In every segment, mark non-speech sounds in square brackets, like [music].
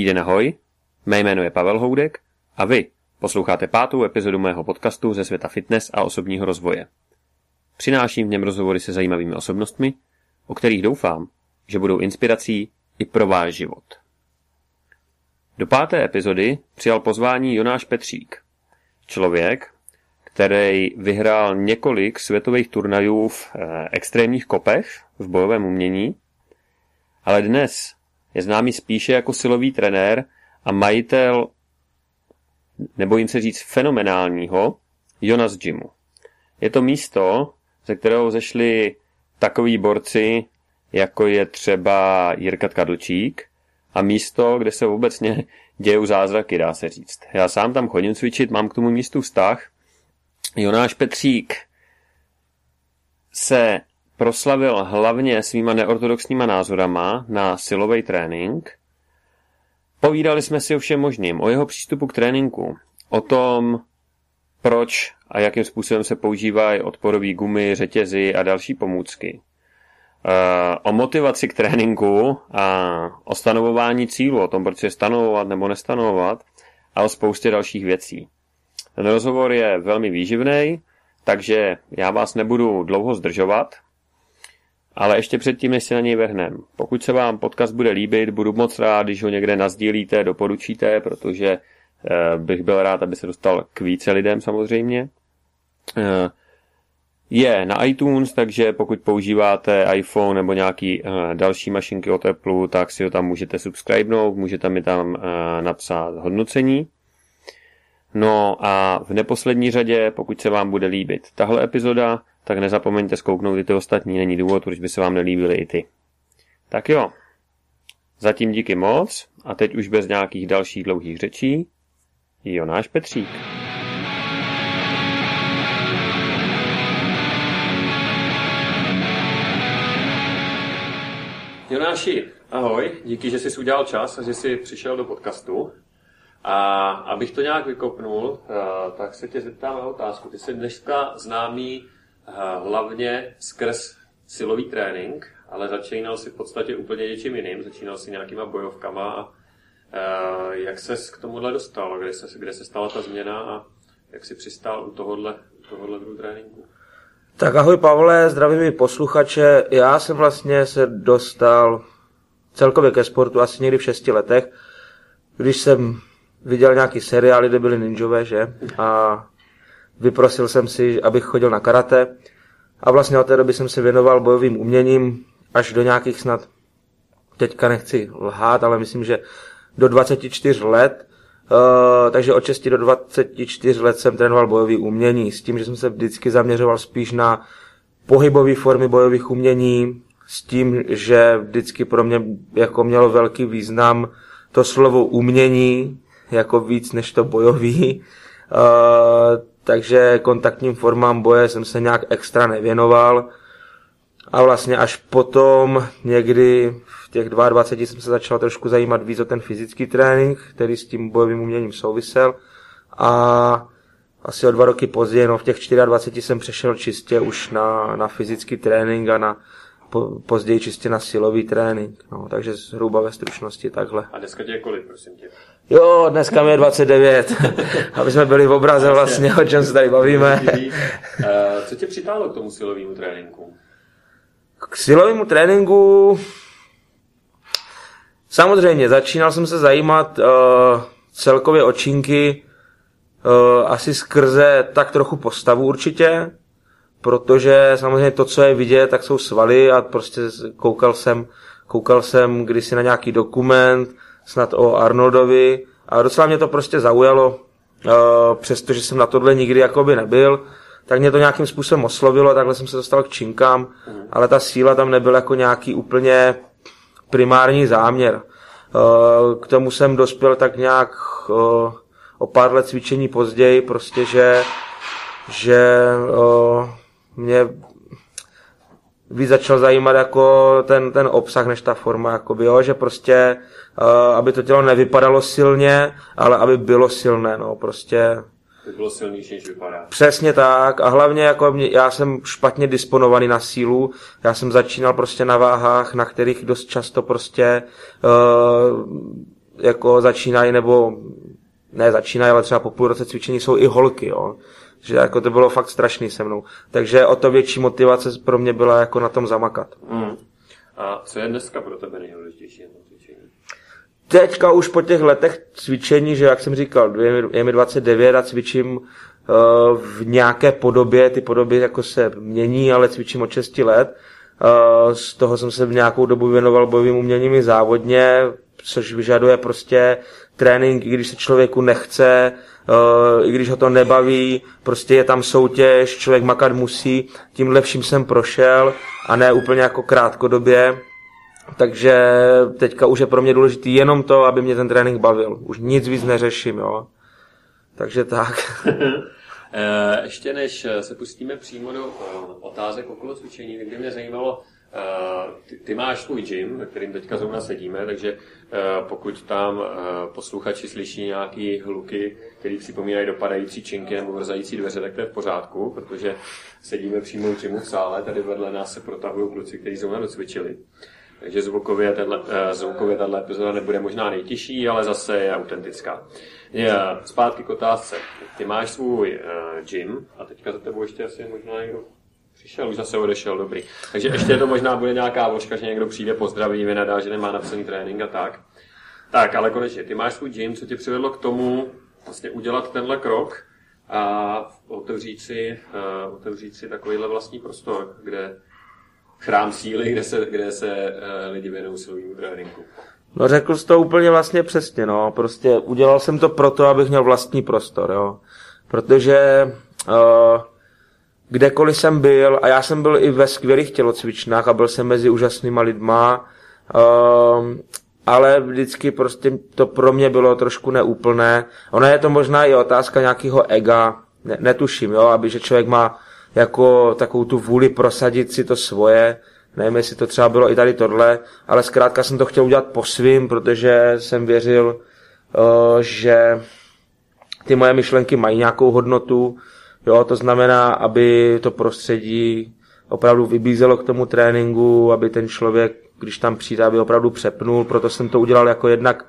Dobrý den, ahoj. Mé jméno je Pavel Houdek a vy posloucháte pátou epizodu mého podcastu ze světa fitness a osobního rozvoje. Přináším v něm rozhovory se zajímavými osobnostmi, o kterých doufám, že budou inspirací i pro váš život. Do páté epizody přijal pozvání Jonáš Petřík, člověk, který vyhrál několik světových turnajů v eh, extrémních kopech v bojovém umění, ale dnes je známý spíše jako silový trenér a majitel, nebojím se říct, fenomenálního Jonas Gymu. Je to místo, ze kterého zešli takový borci, jako je třeba Jirka Kadlčík, a místo, kde se obecně dějou zázraky, dá se říct. Já sám tam chodím cvičit, mám k tomu místu vztah. Jonáš Petřík se proslavil hlavně svýma neortodoxníma názorama na silový trénink. Povídali jsme si o všem možným, o jeho přístupu k tréninku, o tom, proč a jakým způsobem se používají odporové gumy, řetězy a další pomůcky. Eh, o motivaci k tréninku a o stanovování cílu, o tom, proč je stanovovat nebo nestanovovat a o spoustě dalších věcí. Ten rozhovor je velmi výživný, takže já vás nebudu dlouho zdržovat, ale ještě předtím, než se na něj vrhnem. Pokud se vám podcast bude líbit, budu moc rád, když ho někde nazdílíte, doporučíte, protože eh, bych byl rád, aby se dostal k více lidem samozřejmě. Eh, je na iTunes, takže pokud používáte iPhone nebo nějaký uh, další mašinky od Apple, tak si ho tam můžete subscribenout, můžete mi tam napsat hodnocení. No a v neposlední řadě, pokud se vám bude líbit tahle epizoda, tak nezapomeňte zkouknout i ty ostatní, není důvod, proč by se vám nelíbily i ty. Tak jo, zatím díky moc a teď už bez nějakých dalších dlouhých řečí, Jonáš Petřík. Jonáši, ahoj, díky, že jsi udělal čas a že jsi přišel do podcastu. A abych to nějak vykopnul, eh, tak se tě zeptám na otázku. Ty jsi dneska známý eh, hlavně skrz silový trénink, ale začínal si v podstatě úplně něčím jiným. Začínal si nějakýma bojovkama a eh, jak ses k tomuhle dostal? Kde se, kde se stala ta změna a jak si přistál u tohohle, tohohle druhu tréninku? Tak ahoj Pavle, zdravím posluchače. Já jsem vlastně se dostal celkově ke sportu asi někdy v šesti letech, když jsem viděl nějaký seriály, kde byly ninjové, že? A vyprosil jsem si, abych chodil na karate. A vlastně od té doby jsem se věnoval bojovým uměním až do nějakých snad, teďka nechci lhát, ale myslím, že do 24 let. Uh, takže od 6 do 24 let jsem trénoval bojový umění, s tím, že jsem se vždycky zaměřoval spíš na pohybové formy bojových umění, s tím, že vždycky pro mě jako mělo velký význam to slovo umění, jako víc než to bojový. [laughs] Uh, takže kontaktním formám boje jsem se nějak extra nevěnoval. A vlastně až potom někdy v těch 22 jsem se začal trošku zajímat víc o ten fyzický trénink, který s tím bojovým uměním souvisel. A asi o dva roky později, no v těch 24 jsem přešel čistě už na, na fyzický trénink a na po, později čistě na silový trénink. No, takže zhruba ve stručnosti takhle. A dneska tě je kolik, prosím tě? Jo, dneska mi je 29, [laughs] aby jsme byli v obraze vlastně, o čem se tady bavíme. Eh, co tě přitáhlo k tomu silovému tréninku? K silovému tréninku samozřejmě začínal jsem se zajímat uh, celkově o činky uh, asi skrze tak trochu postavu určitě, protože samozřejmě to, co je vidět, tak jsou svaly a prostě koukal jsem, koukal jsem kdysi na nějaký dokument, snad o Arnoldovi a docela mě to prostě zaujalo, uh, přestože jsem na tohle nikdy jakoby nebyl, tak mě to nějakým způsobem oslovilo, takhle jsem se dostal k činkám, ale ta síla tam nebyl jako nějaký úplně primární záměr. Uh, k tomu jsem dospěl tak nějak uh, o pár let cvičení později, prostě, že, že mě víc začal zajímat jako ten, ten obsah než ta forma, jakoby, jo, že prostě, uh, aby to tělo nevypadalo silně, ale aby bylo silné, no, prostě. Aby bylo silnější, než vypadá. Přesně tak a hlavně jako mě, já jsem špatně disponovaný na sílu, já jsem začínal prostě na váhách, na kterých dost často prostě uh, jako začínají, nebo ne začínají, ale třeba po půl roce cvičení jsou i holky, jo. Že jako to bylo fakt strašný se mnou. Takže o to větší motivace pro mě byla jako na tom zamakat. Mm. A co je dneska pro tebe nejdůležitější na cvičení? Teďka už po těch letech cvičení, že jak jsem říkal, je mi 29 a cvičím eh, v nějaké podobě, ty podoby jako se mění, ale cvičím od 6 let. Eh, z toho jsem se v nějakou dobu věnoval bojovým uměním i závodně, což vyžaduje prostě trénink, i když se člověku nechce, i když ho to nebaví, prostě je tam soutěž, člověk makat musí, tím lepším jsem prošel a ne úplně jako krátkodobě. Takže teďka už je pro mě důležitý jenom to, aby mě ten trénink bavil. Už nic víc neřeším, jo. Takže tak. [laughs] Eh, ještě než se pustíme přímo do eh, otázek okolo cvičení, tak by mě zajímalo, ty, ty máš svůj gym, ve kterým teďka zrovna sedíme, takže pokud tam posluchači slyší nějaký hluky, který připomínají dopadající činky nebo vrzající dveře, tak to je v pořádku, protože sedíme přímo v gymu v sále, tady vedle nás se protahují kluci, kteří zrovna docvičili. Takže zvukově, tenhle, zvukově tato epizoda nebude možná nejtěžší, ale zase je autentická. Zpátky k otázce. Ty máš svůj uh, gym a teďka za tebou ještě asi možná někdo Přišel, už zase odešel, dobrý. Takže ještě to možná bude nějaká voška, že někdo přijde, pozdraví, vynadá, že nemá napsaný trénink a tak. Tak, ale konečně, ty máš svůj gym, co tě přivedlo k tomu vlastně udělat tenhle krok a otevřít si, uh, otevřít si takovýhle vlastní prostor, kde chrám síly, kde se, kde se uh, lidi věnují silovému tréninku. No řekl jsi to úplně vlastně přesně, no. Prostě udělal jsem to proto, abych měl vlastní prostor, jo. Protože uh, kdekoliv jsem byl, a já jsem byl i ve skvělých tělocvičnách a byl jsem mezi úžasnýma lidma, uh, ale vždycky prostě to pro mě bylo trošku neúplné. Ona je to možná i otázka nějakého ega, ne, netuším, jo, aby že člověk má jako takovou tu vůli prosadit si to svoje, nevím, jestli to třeba bylo i tady tohle, ale zkrátka jsem to chtěl udělat po svým, protože jsem věřil, uh, že ty moje myšlenky mají nějakou hodnotu, jo, to znamená, aby to prostředí opravdu vybízelo k tomu tréninku, aby ten člověk, když tam přijde, aby opravdu přepnul, proto jsem to udělal jako jednak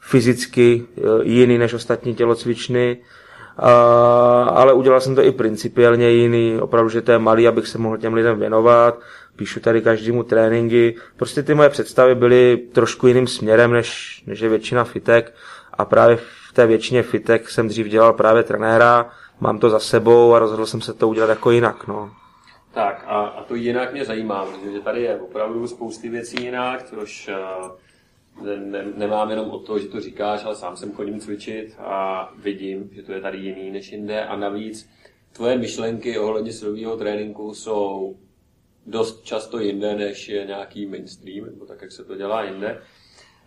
fyzicky eh, jiný než ostatní tělocvičny, ale udělal jsem to i principiálně jiný, opravdu, že to je malý, abych se mohl těm lidem věnovat, píšu tady každému tréninky, prostě ty moje představy byly trošku jiným směrem, než, než je většina fitek. A právě v té většině fitek jsem dřív dělal právě trenéra, mám to za sebou a rozhodl jsem se to udělat jako jinak, no. Tak a, a to jinak mě zajímá, protože tady je opravdu spousty věcí jinak, což uh, ne, ne, nemám jenom o to, že to říkáš, ale sám jsem chodím cvičit a vidím, že to je tady jiný než jinde a navíc tvoje myšlenky ohledně silového tréninku jsou dost často jinde, než je nějaký mainstream, nebo tak, jak se to dělá jinde.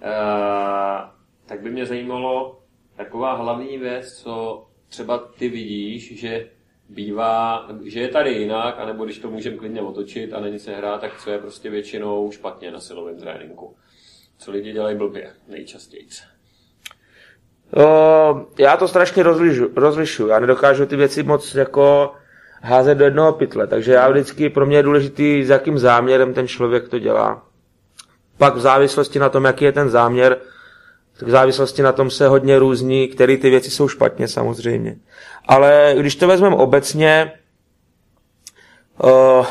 Uh, tak by mě zajímalo taková hlavní věc, co třeba ty vidíš, že bývá, že je tady jinak, anebo když to můžeme klidně otočit a není se hrát, tak co je prostě většinou špatně na silovém tréninku. Co lidi dělají blbě nejčastěji. O, já to strašně rozlišu, rozlišu. Já nedokážu ty věci moc jako házet do jednoho pytle, takže já vždycky, pro mě je důležitý, s jakým záměrem ten člověk to dělá. Pak v závislosti na tom, jaký je ten záměr, v závislosti na tom se hodně různí, které ty věci jsou špatně samozřejmě. Ale když to vezmeme obecně, uh,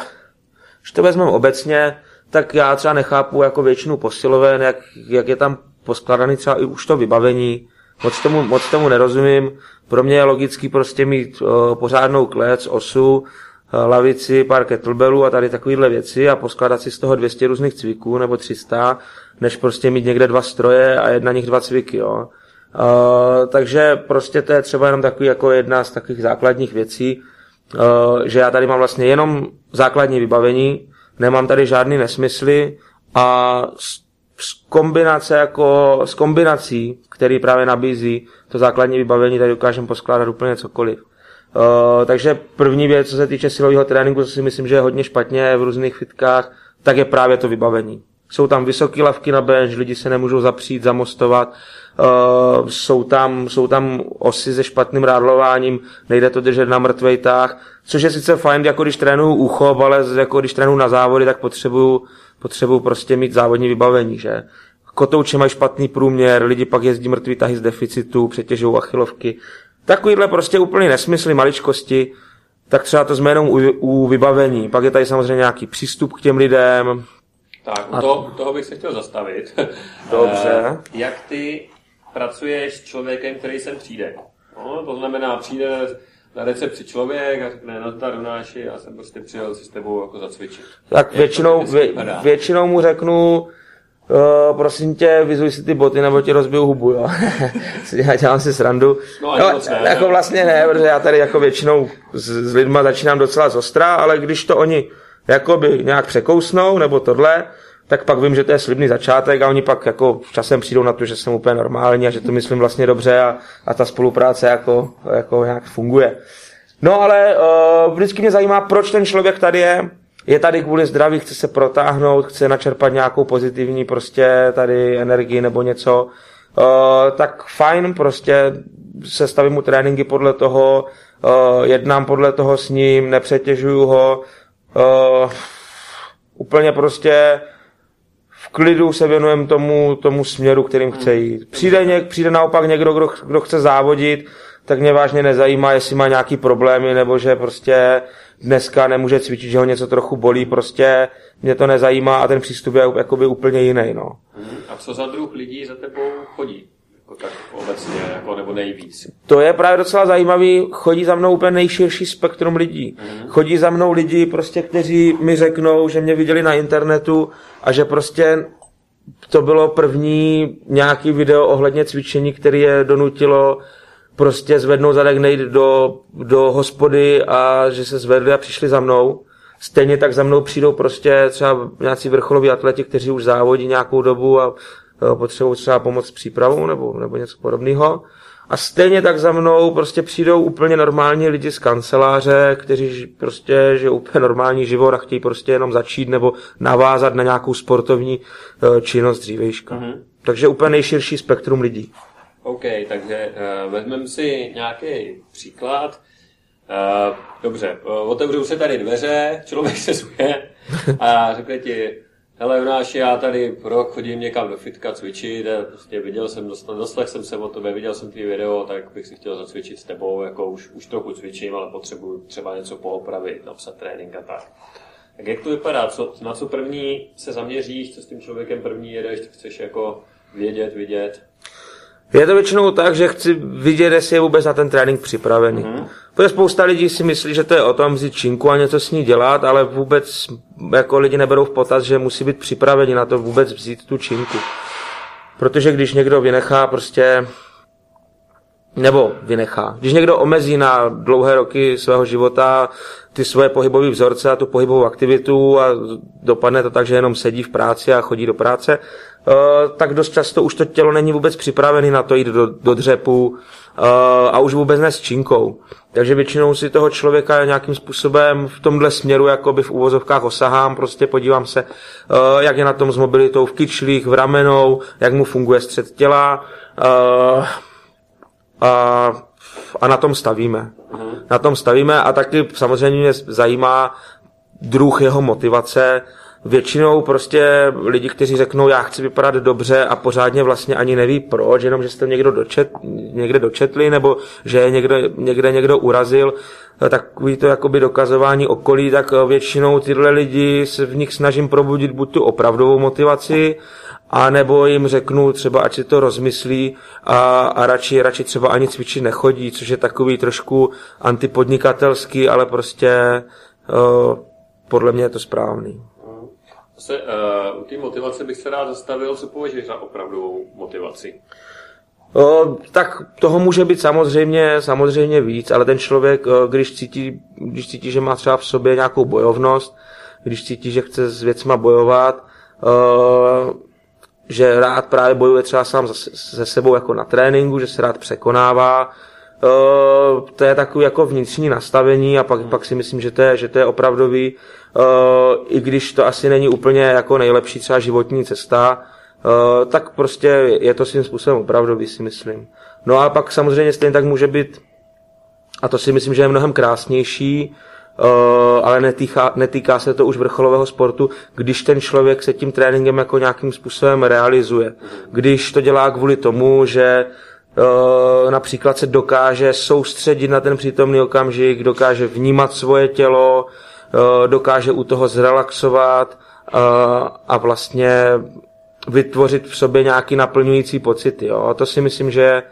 když to vezmeme obecně, tak já třeba nechápu jako většinu posiloven, jak, jak je tam poskladaný třeba i už to vybavení, moc tomu, moc tomu nerozumím. Pro mě je logický prostě mít uh, pořádnou klec, osu, lavici, pár kettlebellů a tady takovéhle věci a poskládat si z toho 200 různých cviků nebo 300 než prostě mít někde dva stroje a jedna nich dva cviky, jo. Uh, takže prostě to je třeba jenom takový jako jedna z takových základních věcí, uh, že já tady mám vlastně jenom základní vybavení, nemám tady žádný nesmysly a z, z kombinace jako, z kombinací, který právě nabízí to základní vybavení, tady dokážeme poskládat úplně cokoliv. Uh, takže první věc, co se týče silového tréninku, co si myslím, že je hodně špatně v různých fitkách, tak je právě to vybavení. Jsou tam vysoké lavky na bench, lidi se nemůžou zapřít, zamostovat, uh, jsou, tam, jsou tam osy se špatným rádlováním, nejde to držet na mrtvejtách, což je sice fajn, jako když trénuju uchop, ale jako když trénuju na závody, tak potřebuju, potřebuju prostě mít závodní vybavení, že? kotouče mají špatný průměr, lidi pak jezdí mrtvý tahy z deficitu, přetěžují achilovky. Takovýhle prostě úplně nesmysly, maličkosti, tak třeba to změnou u, u vybavení. Pak je tady samozřejmě nějaký přístup k těm lidem. Tak, u, to, u toho bych se chtěl zastavit. [laughs] Dobře. Eh, Jak ty pracuješ s člověkem, který sem přijde? No, to znamená, přijde na recepci člověk a řekne, no tady Donáši, já jsem prostě přijel si s tebou jako zacvičit. Tak Jak většinou, vě, většinou mu řeknu, Uh, prosím tě, vyzuj si ty boty, nebo ti rozbiju hubu, jo. [laughs] Si dělám, si srandu. No, moc ne. jako vlastně ne, protože já tady jako většinou s, s lidma začínám docela zostra, ale když to oni jakoby nějak překousnou, nebo tohle, tak pak vím, že to je slibný začátek a oni pak jako časem přijdou na to, že jsem úplně normální a že to myslím vlastně dobře a, a ta spolupráce jako, jako nějak funguje. No ale uh, vždycky mě zajímá, proč ten člověk tady je, je tady kvůli zdraví, chce se protáhnout, chce načerpat nějakou pozitivní prostě tady energii nebo něco, uh, tak fajn, prostě se stavím mu tréninky podle toho, uh, jednám podle toho s ním, nepřetěžuju ho, uh, úplně prostě v klidu se věnujeme tomu, tomu směru, kterým chce jít. Přijde, něk, přijde naopak někdo, kdo, kdo chce závodit, tak mě vážně nezajímá, jestli má nějaký problémy, nebo že prostě dneska nemůže cvičit, že ho něco trochu bolí, prostě mě to nezajímá a ten přístup je jakoby úplně jiný, no. A co za druh lidí za tebou chodí? Jako tak obecně, jako, nebo nejvíc. To je právě docela zajímavý, chodí za mnou úplně nejširší spektrum lidí. Chodí za mnou lidi, prostě, kteří mi řeknou, že mě viděli na internetu a že prostě to bylo první nějaký video ohledně cvičení, který je donutilo prostě zvednout zadek, nejít do, do hospody a že se zvedli a přišli za mnou. Stejně tak za mnou přijdou prostě třeba nějací vrcholoví atleti, kteří už závodí nějakou dobu a e, potřebují třeba pomoc s přípravou nebo, nebo něco podobného. A stejně tak za mnou prostě přijdou úplně normální lidi z kanceláře, kteří prostě žijou úplně normální život a chtějí prostě jenom začít nebo navázat na nějakou sportovní e, činnost dřívejška. Mhm. Takže úplně nejširší spektrum lidí. OK, takže uh, vezmeme si nějaký příklad. Uh, dobře, uh, otevřou se tady dveře, člověk se zuje a řekne ti, hele Jonáši, já tady rok chodím někam do fitka cvičit, a prostě viděl jsem, doslech jsem se o tobě, viděl jsem tvý video, tak bych si chtěl zacvičit s tebou, jako už, už trochu cvičím, ale potřebuju třeba něco poopravit, napsat trénink a tak. Tak jak to vypadá? Co, na co první se zaměříš, co s tím člověkem první jedeš, chceš jako vědět, vidět? Je to většinou tak, že chci vidět, jestli je vůbec na ten trénink připravený. Mm-hmm. Protože spousta lidí si myslí, že to je o tom vzít činku a něco s ní dělat, ale vůbec jako lidi neberou v potaz, že musí být připraveni na to vůbec vzít tu činku. Protože když někdo vynechá prostě nebo vynechá. Když někdo omezí na dlouhé roky svého života ty svoje pohybové vzorce a tu pohybovou aktivitu a dopadne to tak, že jenom sedí v práci a chodí do práce, tak dost často už to tělo není vůbec připravený na to jít do, do dřepu eh, a už vůbec ne s činkou. Takže většinou si toho člověka nějakým způsobem v tomhle směru jakoby v úvozovkách osahám, prostě podívám se, eh, jak je na tom s mobilitou v kyčlích, v ramenou, jak mu funguje střed těla, a, a na tom stavíme. Na tom stavíme a taky samozřejmě mě zajímá druh jeho motivace. Většinou prostě lidi, kteří řeknou, já chci vypadat dobře a pořádně vlastně ani neví proč, jenom že jste někdo dočet, někde dočetli nebo že je někdo, někde někdo urazil, takový to jakoby dokazování okolí, tak většinou tyhle lidi se v nich snažím probudit buď tu opravdovou motivaci, a nebo jim řeknu třeba, ať si to rozmyslí a, a radši, radši třeba ani cvičit nechodí, což je takový trošku antipodnikatelský, ale prostě uh, podle mě je to správný. Se, uh, u té motivace bych se rád zastavil, co považuješ za opravdovou motivaci. O, tak toho může být samozřejmě, samozřejmě víc, ale ten člověk, když cítí, když cítí, že má třeba v sobě nějakou bojovnost, když cítí, že chce s věcma bojovat, o, že rád právě bojuje třeba sám se sebou jako na tréninku, že se rád překonává, Uh, to je takový jako vnitřní nastavení a pak, pak si myslím, že to je, že to je opravdový, uh, i když to asi není úplně jako nejlepší třeba životní cesta, uh, tak prostě je to svým způsobem opravdový, si myslím. No a pak samozřejmě stejně tak může být, a to si myslím, že je mnohem krásnější, ale netýká, netýká se to už vrcholového sportu, když ten člověk se tím tréninkem jako nějakým způsobem realizuje. Když to dělá kvůli tomu, že například se dokáže soustředit na ten přítomný okamžik, dokáže vnímat svoje tělo, dokáže u toho zrelaxovat a vlastně vytvořit v sobě nějaký naplňující pocity. Jo. A to si myslím, že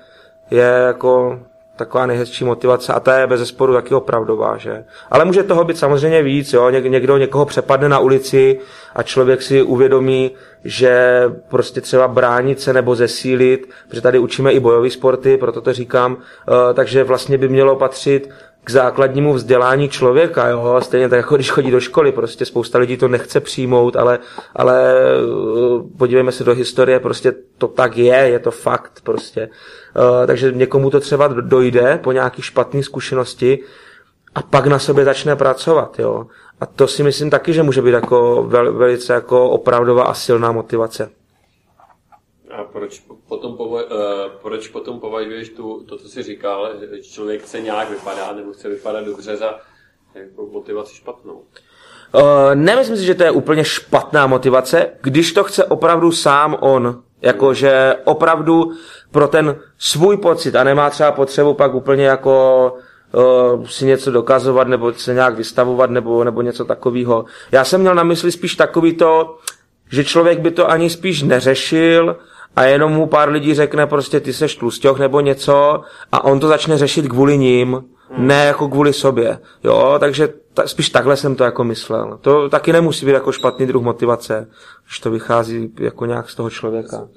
je jako taková nejhezčí motivace a ta je bez zesporu taky opravdová, že? Ale může toho být samozřejmě víc, jo? Ně- někdo někoho přepadne na ulici a člověk si uvědomí, že prostě třeba bránit se nebo zesílit, protože tady učíme i bojové sporty, proto to říkám, uh, takže vlastně by mělo patřit k základnímu vzdělání člověka, jo? stejně tak jako když chodí do školy, prostě spousta lidí to nechce přijmout, ale, ale uh, podívejme se do historie, prostě to tak je, je to fakt prostě. Uh, takže někomu to třeba dojde po nějaký špatné zkušenosti a pak na sobě začne pracovat, jo. A to si myslím taky, že může být jako vel, velice jako opravdová a silná motivace. A proč potom, povo- uh, proč potom považuješ tu, to, co jsi říkal, že člověk chce nějak vypadat nebo chce vypadat dobře za jako motivaci špatnou? Uh, nemyslím si, že to je úplně špatná motivace, když to chce opravdu sám on. Jakože opravdu pro ten svůj pocit a nemá třeba potřebu pak úplně jako uh, si něco dokazovat nebo se nějak vystavovat nebo, nebo něco takového. Já jsem měl na mysli spíš takový to, že člověk by to ani spíš neřešil, a jenom mu pár lidí řekne prostě ty seš tlustěch nebo něco a on to začne řešit kvůli ním, hmm. ne jako kvůli sobě. Jo, takže ta, spíš takhle jsem to jako myslel. To taky nemusí být jako špatný druh motivace, když to vychází jako nějak z toho člověka.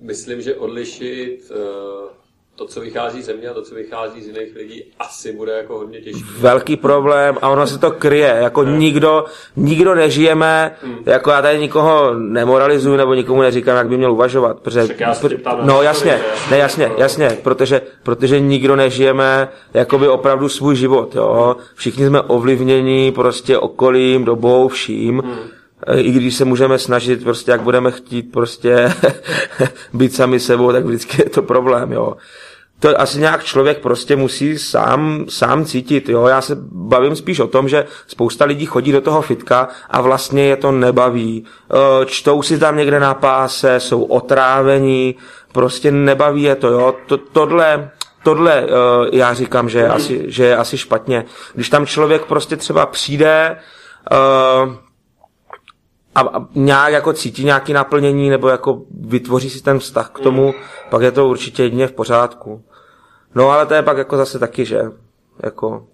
Myslím, že odlišit uh to, co vychází ze mě a to, co vychází z jiných lidí, asi bude jako hodně těžké. Velký problém a ono se to kryje. Jako ne. nikdo, nikdo nežijeme, hmm. jako já tady nikoho nemoralizuju nebo nikomu neříkám, jak by měl uvažovat. Protože, pr- no jasně, ne, jasně, jasně, protože, protože nikdo nežijeme jakoby opravdu svůj život. Jo? Všichni jsme ovlivněni prostě okolím, dobou, vším. Hmm i když se můžeme snažit, prostě jak budeme chtít prostě [laughs] být sami sebou, tak vždycky je to problém, jo to asi nějak člověk prostě musí sám, sám cítit. Jo? Já se bavím spíš o tom, že spousta lidí chodí do toho fitka a vlastně je to nebaví. E, čtou si tam někde na páse, jsou otrávení, prostě nebaví je to. Jo? To, tohle, tohle e, já říkám, že je, asi, že je asi špatně. Když tam člověk prostě třeba přijde, e, a, nějak jako cítí nějaké naplnění nebo jako vytvoří si ten vztah k tomu, mm. pak je to určitě jedině v pořádku. No ale to je pak jako zase taky, že jako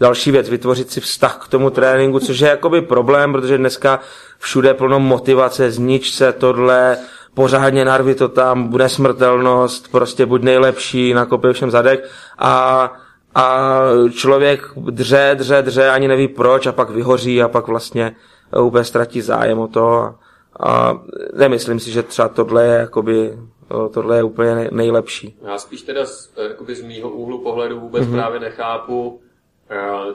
další věc, vytvořit si vztah k tomu tréninku, což je jakoby problém, protože dneska všude plno motivace, znič se tohle, pořádně narvi to tam, bude smrtelnost, prostě buď nejlepší, nakopil všem zadek a, a člověk dře, dře, dře, ani neví proč a pak vyhoří a pak vlastně úplně ztratí zájem o to a, a nemyslím si, že třeba tohle je jakoby tohle je úplně nejlepší. Já spíš teda z, jakoby z mýho úhlu pohledu vůbec mm-hmm. právě nechápu,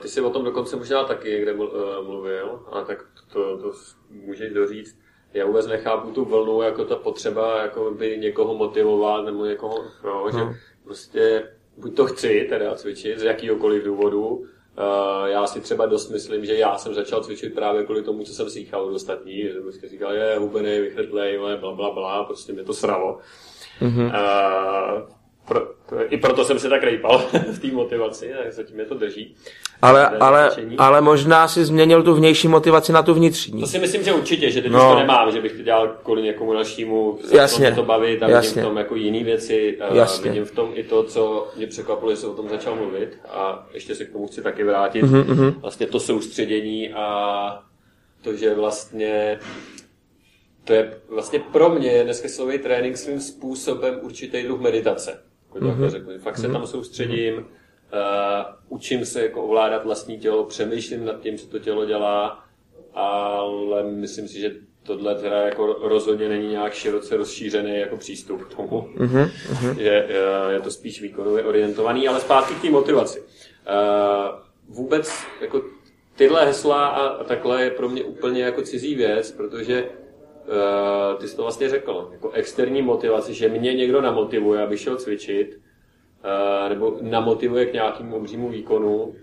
ty jsi o tom dokonce možná taky někde eh, mluvil, a tak to, to můžeš doříct. Já vůbec nechápu tu vlnu, jako ta potřeba jako by někoho motivovat nebo někoho, no, že mhm. prostě buď to chci teda cvičit z jakýhokoliv důvodu, já si třeba dost myslím, že já jsem začal cvičit právě kvůli tomu, co jsem slychal od ostatních, že prostě říkal, je hubený, vychrtlej, bla, bla, bla, prostě mě to sralo. Mm-hmm. Uh, I proto jsem se tak rejpal [laughs] v té motivaci, tak zatím mě to drží. Ale, ale, ale možná si změnil tu vnější motivaci na tu vnitřní. To si myslím, že určitě, že teď no. už to nemám, že bych to dělal kvůli někomu dalšímu, Jasně. to bavit a Jasně. vidím v tom jako jiný věci. Jasně. Vidím v tom i to, co mě překvapilo, že se o tom začal mluvit a ještě se k tomu chci taky vrátit. Mm-hmm. Vlastně to soustředění a to, že vlastně to je vlastně pro mě dneska silový trénink svým způsobem určitý druh meditace. Jako mm-hmm. řeknu. Fakt mm-hmm. se tam soustředím, uh, učím se jako ovládat vlastní tělo, přemýšlím nad tím, co to tělo dělá, ale myslím si, že tohle teda jako rozhodně není nějak široce rozšířený jako přístup k tomu. Mm-hmm. Je, uh, je to spíš výkonově orientovaný, ale zpátky k té motivaci. Uh, vůbec jako tyhle hesla a takhle je pro mě úplně jako cizí věc, protože Eh, ty jsi to vlastně řekl, jako externí motivaci, že mě někdo namotivuje, aby šel cvičit, uh, nebo namotivuje k nějakému obřímu výkonu,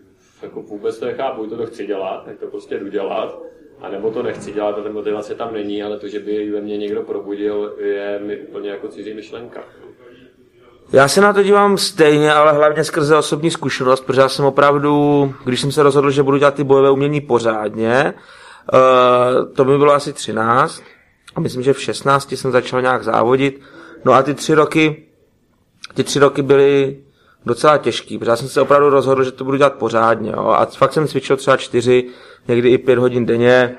jako vůbec to nechápu, to, to chci dělat, tak to prostě jdu dělat, a nebo to nechci dělat a ta motivace tam není, ale to, že by ve mně někdo probudil, je mi úplně jako cizí myšlenka. Já se na to dívám stejně, ale hlavně skrze osobní zkušenost, protože já jsem opravdu, když jsem se rozhodl, že budu dělat ty bojové umění pořádně, uh, to by bylo asi 13, a myslím, že v 16 jsem začal nějak závodit, no a ty tři roky, ty tři roky byly docela těžký, protože já jsem se opravdu rozhodl, že to budu dělat pořádně. Jo. A fakt jsem cvičil třeba čtyři, někdy i pět hodin denně.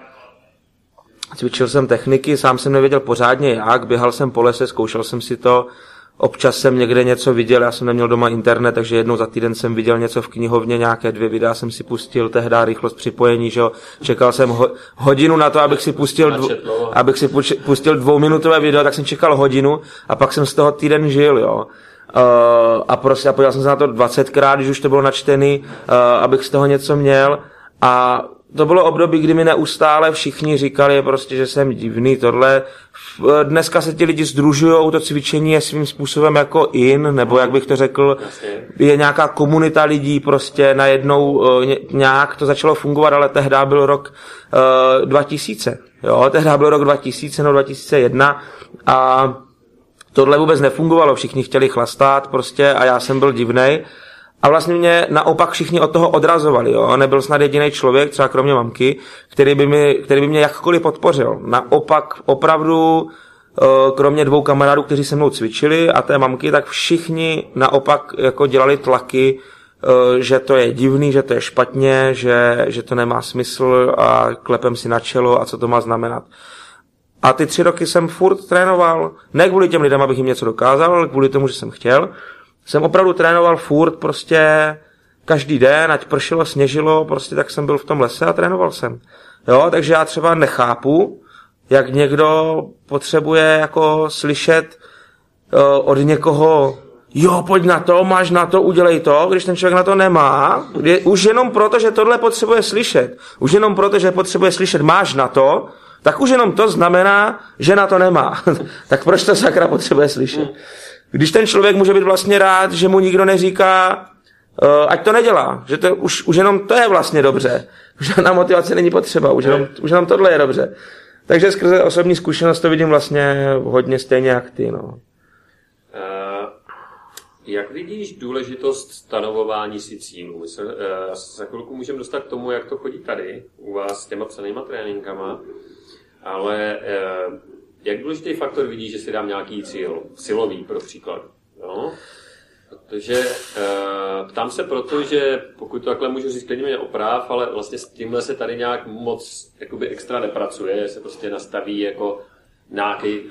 Cvičil jsem techniky, sám jsem nevěděl pořádně jak, běhal jsem po lese, zkoušel jsem si to, Občas jsem někde něco viděl, já jsem neměl doma internet, takže jednou za týden jsem viděl něco v knihovně, nějaké dvě videa jsem si pustil, tehdy rychlost připojení, že jo. Čekal jsem ho, hodinu na to, abych si pustil, dvo, abych si pustil dvouminutové video, tak jsem čekal hodinu a pak jsem z toho týden žil, jo. Uh, a prostě a podíval jsem se na to 20krát, když už to bylo načtený, uh, abych z toho něco měl. A to bylo období, kdy mi neustále všichni říkali prostě, že jsem divný, tohle. Dneska se ti lidi združují, to cvičení je svým způsobem jako in, nebo jak bych to řekl, je nějaká komunita lidí prostě najednou eh, nějak to začalo fungovat, ale tehdy byl rok uh, 2000, jo, tehdy byl rok 2000 no 2001 a tohle vůbec nefungovalo, všichni chtěli chlastat prostě a já jsem byl divnej. A vlastně mě naopak všichni od toho odrazovali. Jo? Nebyl snad jediný člověk, třeba kromě mamky, který by, mi, který by mě jakkoliv podpořil. Naopak opravdu, eh, kromě dvou kamarádů, kteří se mnou cvičili a té mamky, tak všichni naopak jako dělali tlaky, eh, že to je divný, že to je špatně, že, že to nemá smysl a klepem si na čelo a co to má znamenat. A ty tři roky jsem furt trénoval, ne kvůli těm lidem, abych jim něco dokázal, ale kvůli tomu, že jsem chtěl jsem opravdu trénoval furt prostě každý den, ať pršelo, sněžilo, prostě tak jsem byl v tom lese a trénoval jsem. Jo, takže já třeba nechápu, jak někdo potřebuje jako slyšet uh, od někoho, jo, pojď na to, máš na to, udělej to, když ten člověk na to nemá, je, už jenom proto, že tohle potřebuje slyšet, už jenom proto, že potřebuje slyšet, máš na to, tak už jenom to znamená, že na to nemá. [laughs] tak proč to sakra potřebuje slyšet? Když ten člověk může být vlastně rád, že mu nikdo neříká, uh, ať to nedělá, že to už, už jenom to je vlastně dobře. [laughs] Už na motivace není potřeba, už jenom, už jenom tohle je dobře. Takže skrze osobní zkušenost to vidím vlastně hodně stejně jak ty. No. Uh, jak vidíš důležitost stanovování si cílů? My se, uh, za chvilku můžeme dostat k tomu, jak to chodí tady u vás s těma psanýma tréninkama, ale jak důležitý faktor vidíš, že si dám nějaký cíl, silový pro příklad. No? Protože uh, ptám se proto, že pokud to takhle můžu říct, klidně mě oprav, ale vlastně s tímhle se tady nějak moc jakoby extra nepracuje, se prostě nastaví jako nějaký, uh,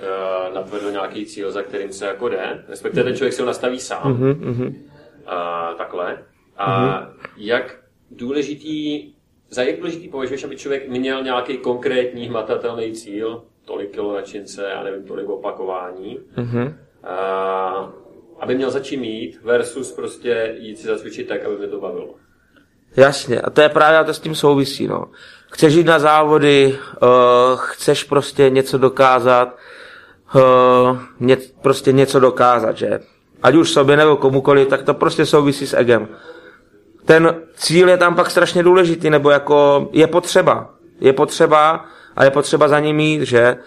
natvrdo nějaký cíl, za kterým se jako jde, respektive ten člověk si ho nastaví sám, mm-hmm. uh, takhle. A mm-hmm. jak důležitý, za jak důležitý považuješ, aby člověk měl nějaký konkrétní hmatatelný cíl, tolik kilo na čince, já nevím, tolik opakování. Mm-hmm. A, aby měl začít mít versus prostě jít si zacvičit tak, aby mě to bavilo. Jasně, a to je právě to s tím souvisí, no. Chceš jít na závody, uh, chceš prostě něco dokázat, uh, ně, prostě něco dokázat, že? Ať už sobě nebo komukoliv, tak to prostě souvisí s egem. Ten cíl je tam pak strašně důležitý, nebo jako je potřeba. Je potřeba a je potřeba za ním mít, že?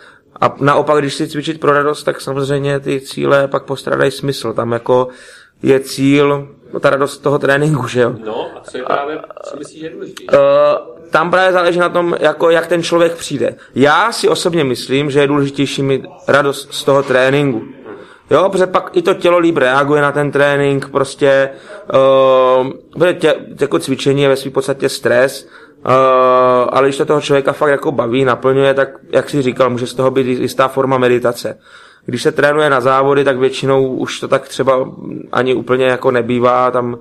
A naopak, když si cvičit pro radost, tak samozřejmě ty cíle pak postradají smysl. Tam jako je cíl, no ta radost toho tréninku, že jo? No, a co je právě, co myslíš, že je důležitý? Uh, tam právě záleží na tom, jako, jak ten člověk přijde. Já si osobně myslím, že je důležitější mít radost z toho tréninku. Jo, protože pak i to tělo líp reaguje na ten trénink, prostě uh, tě, jako cvičení je ve své podstatě stres, Uh, ale když to toho člověka fakt jako baví, naplňuje, tak jak si říkal, může z toho být jistá forma meditace. Když se trénuje na závody, tak většinou už to tak třeba ani úplně jako nebývá, tam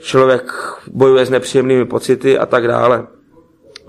člověk bojuje s nepříjemnými pocity a tak dále.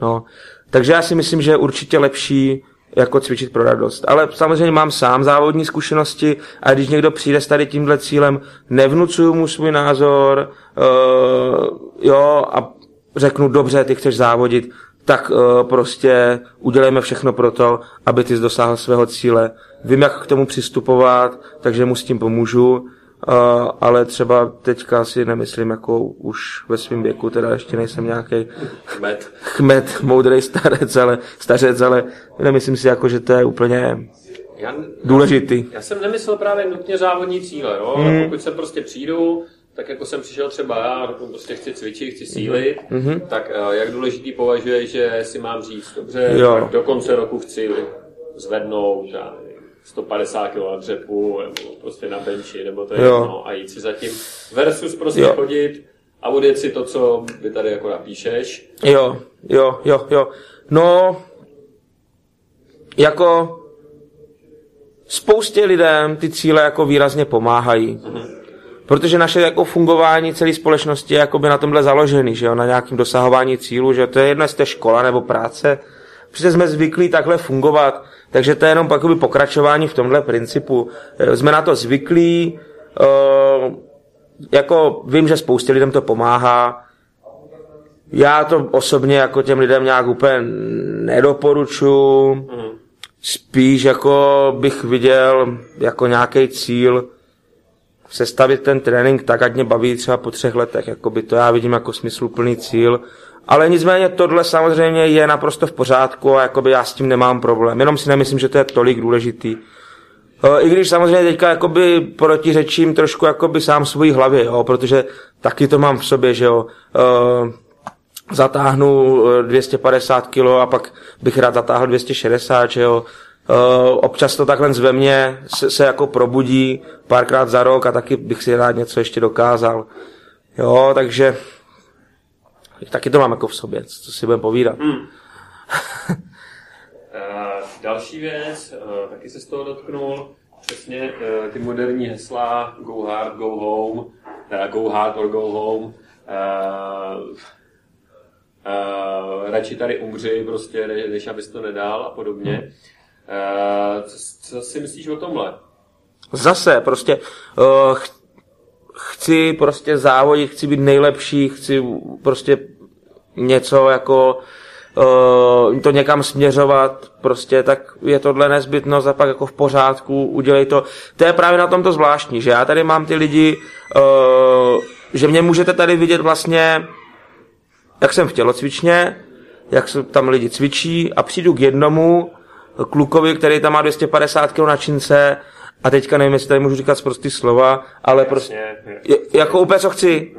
No. Takže já si myslím, že je určitě lepší jako cvičit pro radost. Ale samozřejmě mám sám závodní zkušenosti a když někdo přijde s tady tímhle cílem, nevnucuju mu svůj názor, uh, jo, a řeknu, dobře, ty chceš závodit, tak uh, prostě udělejme všechno pro to, aby ty dosáhl svého cíle. Vím, jak k tomu přistupovat, takže mu s tím pomůžu. Uh, ale třeba teďka si nemyslím, jako už ve svém věku, teda ještě nejsem nějaký Chmet. [laughs] chmet, moudrý starec, ale stařec, ale nemyslím si, jako, že to je úplně Já, důležitý. já jsem nemyslel právě nutně závodní cíle, Mhm. ale pokud sem prostě přijdu, tak jako jsem přišel třeba já, řeknu, prostě chci cvičit, chci sílit, Mhm. tak eh, jak důležitý považuje, že si mám říct, dobře, Jo. tak do konce roku chci zvednout, já nevím, 150 kg na dřepu, nebo prostě na benči, nebo to je Jo. jedno, a jít si zatím versus prostě Jo. chodit a odjet si to, co vy tady jako napíšeš. Jo, jo, jo, jo. No, jako spoustě lidem ty cíle jako výrazně pomáhají. Protože naše jako fungování celé společnosti je jakoby na tomhle založený, že jo, na nějakém dosahování cílu, že to je jedna z té škola nebo práce. Prostě jsme zvyklí takhle fungovat, takže to je jenom jakoby pokračování v tomhle principu. Eh, Jsme na to zvyklí, eh, jako vím, že spoustě lidem to pomáhá, já to osobně jako těm lidem nějak úplně nedoporučuji. Spíš jako bych viděl jako nějaký cíl sestavit ten trénink tak, ať mě baví třeba po třech letech. Jakoby to já vidím jako smysluplný cíl. Ale nicméně tohle samozřejmě je naprosto v pořádku a jakoby já s tím nemám problém. Jenom si nemyslím, že to je tolik důležitý. Eh, I když samozřejmě teďka jakoby protiřečím trošku jakoby sám svojí hlavě, jo, protože taky to mám v sobě, že jo. Eh, zatáhnu eh, 250 kg a pak bych rád zatáhl 260, že jo. Eh, občas to takhle ve mně se, se jako probudí párkrát za rok a taky bych si rád něco ještě dokázal. Jo, takže taky to mám jako v sobě, co si budeme povídat. Uh, [laughs] další věc, uh, taky se z toho dotknul, přesně uh, ty moderní hesla go hard, go home, uh, go hard or go home, uh, uh, radši tady umři, prostě, než, než abys to nedal a podobně. Uh, co, co si myslíš o tomhle? Zase prostě uh, ch- chci prostě závodit, chci být nejlepší, chci prostě něco jako uh, to někam směřovat, prostě tak je tohle nezbytnost a pak jako v pořádku, udělej to. To je právě na tomto zvláštní, že já tady mám ty lidi, uh, že mě můžete tady vidět vlastně, jak jsem v tělocvičně, jak se tam lidi cvičí a přijdu k jednomu klukovi, který tam má 250 kg na čince a teďka nevím, jestli tady můžu říkat prostý slova, ale prostě Jasně, je- jako úplně co chci.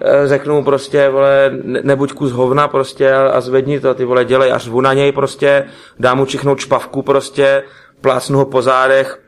Eh, Řeknu mu prostě, vole, ne- nebuď kus hovna prostě a, a zvedni to, ty vole, dělej, až řvu na něj prostě, dám mu čichnout špavku prostě, plácnu ho po zádech,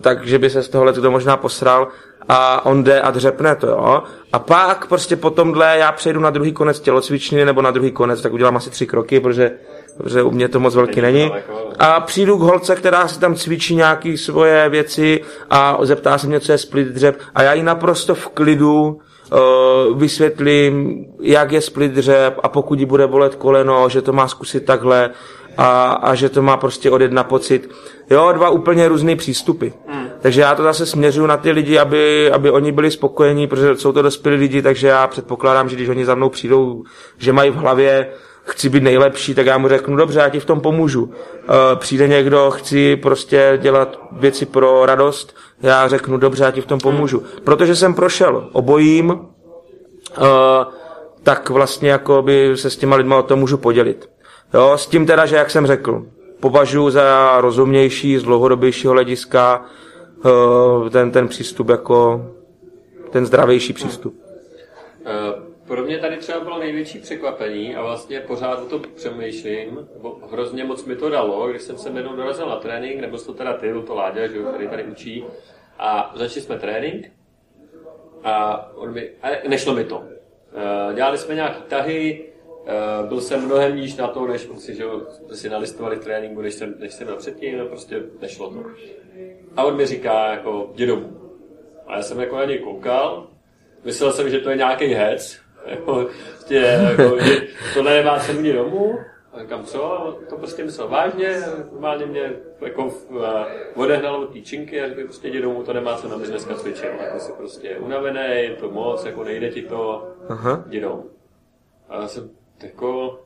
takže by se z tohohle kdo možná posral a on jde a dřepne to, jo. A pak prostě po tomhle já přejdu na druhý konec tělocvičny nebo na druhý konec, tak udělám asi tři kroky, protože, protože u mě to moc velký Není A přijdu k holce, která si tam cvičí nějaké svoje věci a zeptá se mě, co je split dřep a já jí naprosto v klidu uh, vysvětlím, jak je split dřep a pokud jí bude bolet koleno, že to má zkusit takhle a, a že to má prostě odjet na pocit. Jo, dva úplně různé přístupy. Takže já to zase směřuju na ty lidi, aby, aby oni byli spokojení, protože jsou to dospělí lidi, takže já předpokládám, že když oni za mnou přijdou, že mají v hlavě chci být nejlepší, tak já mu řeknu, dobře, já ti v tom pomůžu. Eh, Přijde někdo, chci prostě dělat věci pro radost, já řeknu, dobře, já ti v tom pomůžu. Protože jsem prošel obojím, eh, tak vlastně jako by se s těma lidma o tom můžu podělit. Jo, s tím teda, že jak jsem řekl, považuji za rozumnější z dlouhodobějšího hlediska eh, ten, ten přístup jako ten zdravější přístup. Eh, Pro mě tady třeba bylo největší překvapení a vlastně pořád o tom přemýšlím, nebo hrozně moc mi to dalo, když jsem se jednou dorazil na trénink, nebo to teda ty, to Láďa, že který tady učí, a začali jsme trénink a on mi, a nešlo mi to. Eh, Dělali jsme nějaký tahy, eh, byl jsem mnohem níž na to, než si, že si nalistovali tréninku, než jsem, než jsem předtím, a prostě nešlo to. A on mi říká, jako, jdi domů. A já jsem jako na něj koukal, myslel jsem, že to je nějaký hec, jako, prostě, jako, že tohle nemá se mě domů, a říkám, co? On to prostě myslel vážně, normálně mě jako uh, odehnal od té činky a řekl, prostě jdi domů, to nemá co na dneska cvičil, jako jsi prostě unavený, je to moc, jako nejde ti to, Aha. jdi domů. A já jsem jako,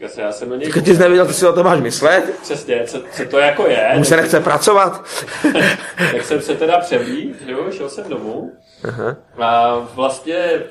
Já, já jsem na něj... Ty jsi nevěděl, co si o tom máš myslet? Přesně, co, co to jako je. Mu se nechce pracovat. [laughs] tak jsem se teda převlík, že jo, šel jsem domů. Aha. A vlastně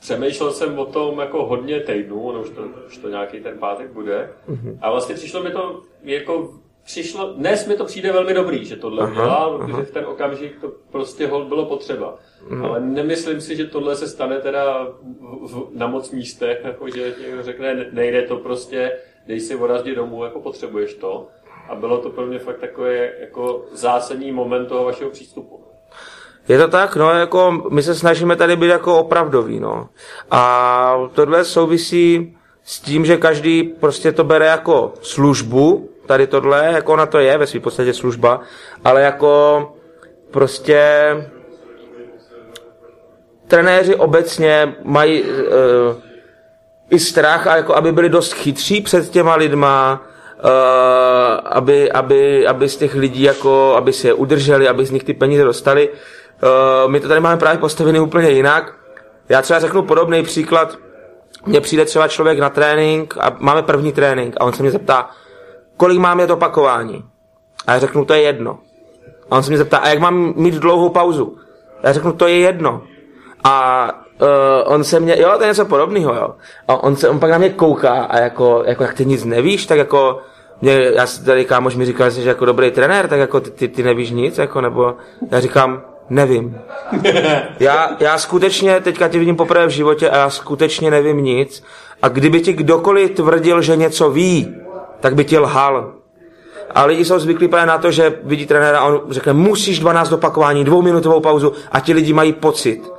přemýšlel jsem o tom jako hodně týdnů, ono už to, už to nějaký ten pátek bude. Uh-huh. A vlastně přišlo mi to jako přišlo, dnes mi to přijde velmi dobrý, že tohle aha, udělal, protože aha. v ten okamžik to prostě hol bylo potřeba. Aha. Ale nemyslím si, že tohle se stane teda v, v, na moc místech, [laughs] jako že někdo řekne, nejde to prostě, dej si vorazdi domů, jako potřebuješ to. A bylo to pro mě fakt takový jako zásadní moment toho vašeho přístupu. Je to tak, no, jako my se snažíme tady být jako opravdoví, no. A tohle souvisí s tím, že každý prostě to bere jako službu, tady tohle, jako ona to je ve své podstatě služba, ale jako prostě trenéři obecně mají uh, i strach, a jako aby byli dost chytří před těma lidma, uh, aby, aby, aby z těch lidí jako, aby si je udrželi, aby z nich ty peníze dostali. Uh, my to tady máme právě postavený úplně jinak. Já třeba řeknu podobný příklad. Mně přijde třeba člověk na trénink a máme první trénink a on se mě zeptá, kolik mám jet opakování? A já řeknu, to je jedno. A on se mě zeptá, a jak mám mít dlouhou pauzu? A já řeknu, to je jedno. A uh, on se mě, jo, to je něco podobného, jo. A on se, on pak na mě kouká a jako, jako jak ty nic nevíš, tak jako, mě, já tady kámoš mi říkal, že jako dobrý trenér, tak jako ty, ty, ty nevíš nic, jako, nebo já říkám, nevím. [laughs] Já, já skutečně, teďka tě vidím poprvé v životě a já skutečně nevím nic. A kdyby ti kdokoliv tvrdil, že něco ví, tak by ti lhal. A lidi jsou zvyklí právě na to, že vidí trenéra a on řekne, musíš 12 opakování, dvouminutovou pauzu a ti lidi mají pocit,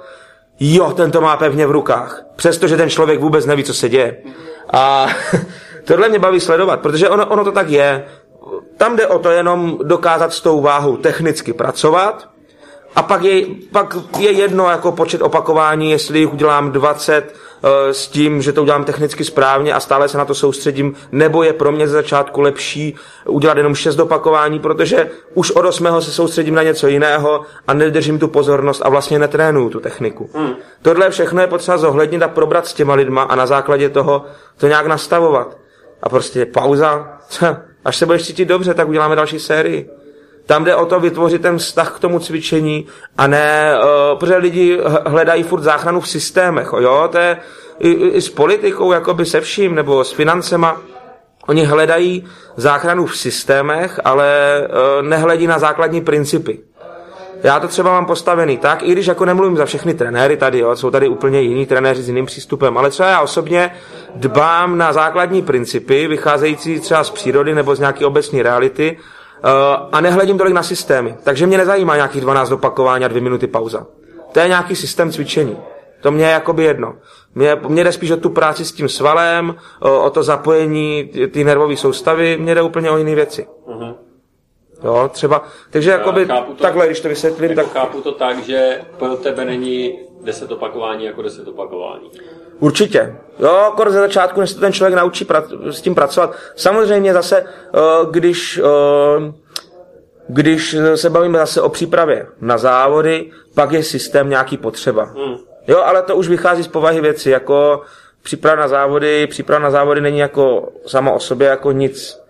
jo, ten to má pevně v rukách, přestože ten člověk vůbec neví, co se děje. A [laughs] tohle mě baví sledovat, protože ono, ono to tak je. Tam jde o to jenom dokázat s tou váhou technicky pracovat, a pak je, pak je jedno jako počet opakování, jestli udělám 20 Eh, s tím, že to udělám technicky správně a stále se na to soustředím, nebo je pro mě ze začátku lepší udělat jenom šest opakování, protože už od osmého se soustředím na něco jiného a nedržím tu pozornost a vlastně netrénuju tu techniku. Hmm. Tohle všechno je potřeba zohlednit a probrat s těma lidma a na základě toho to nějak nastavovat. A prostě pauza, [laughs] až se budeš cítit dobře, tak uděláme další sérii. Tam jde o to vytvořit ten vztah k tomu cvičení a ne, uh, protože lidi hledají furt záchranu v systémech, jo, to je i, i s politikou, jakoby se vším, nebo s financema. Oni hledají záchranu v systémech, ale uh, nehledí na základní principy. Já to třeba mám postavený tak, i když jako nemluvím za všechny trenéry tady, jo, jsou tady úplně jiní trenéři s jiným přístupem, ale třeba já osobně dbám na základní principy, vycházející třeba z přírody nebo z nějaké obecní reality, a nehledím tolik na systémy. Takže mě nezajímá nějakých 12 opakování a 2 minuty pauza. To je nějaký systém cvičení. To mě je jakoby jedno. Mě, mě jde spíš o tu práci s tím svalem, o, o to zapojení ty nervové soustavy, mě jde úplně o jiné věci. Uh-huh. Jo, třeba, takže jakoby to, takhle, když to vysvětlím, jako tak... Chápu to tak, že pro tebe není 10 opakování jako 10 opakování. Určitě. Jo, akor ze začátku, než se ten člověk naučí s tím pracovat. Samozřejmě zase, eh, když, eh, když se bavíme zase o přípravě na závody, pak je systém nějaký potřeba. Hmm. Jo, ale to už vychází z povahy věci, jako příprava na závody, příprava na závody není jako sama o sobě jako nic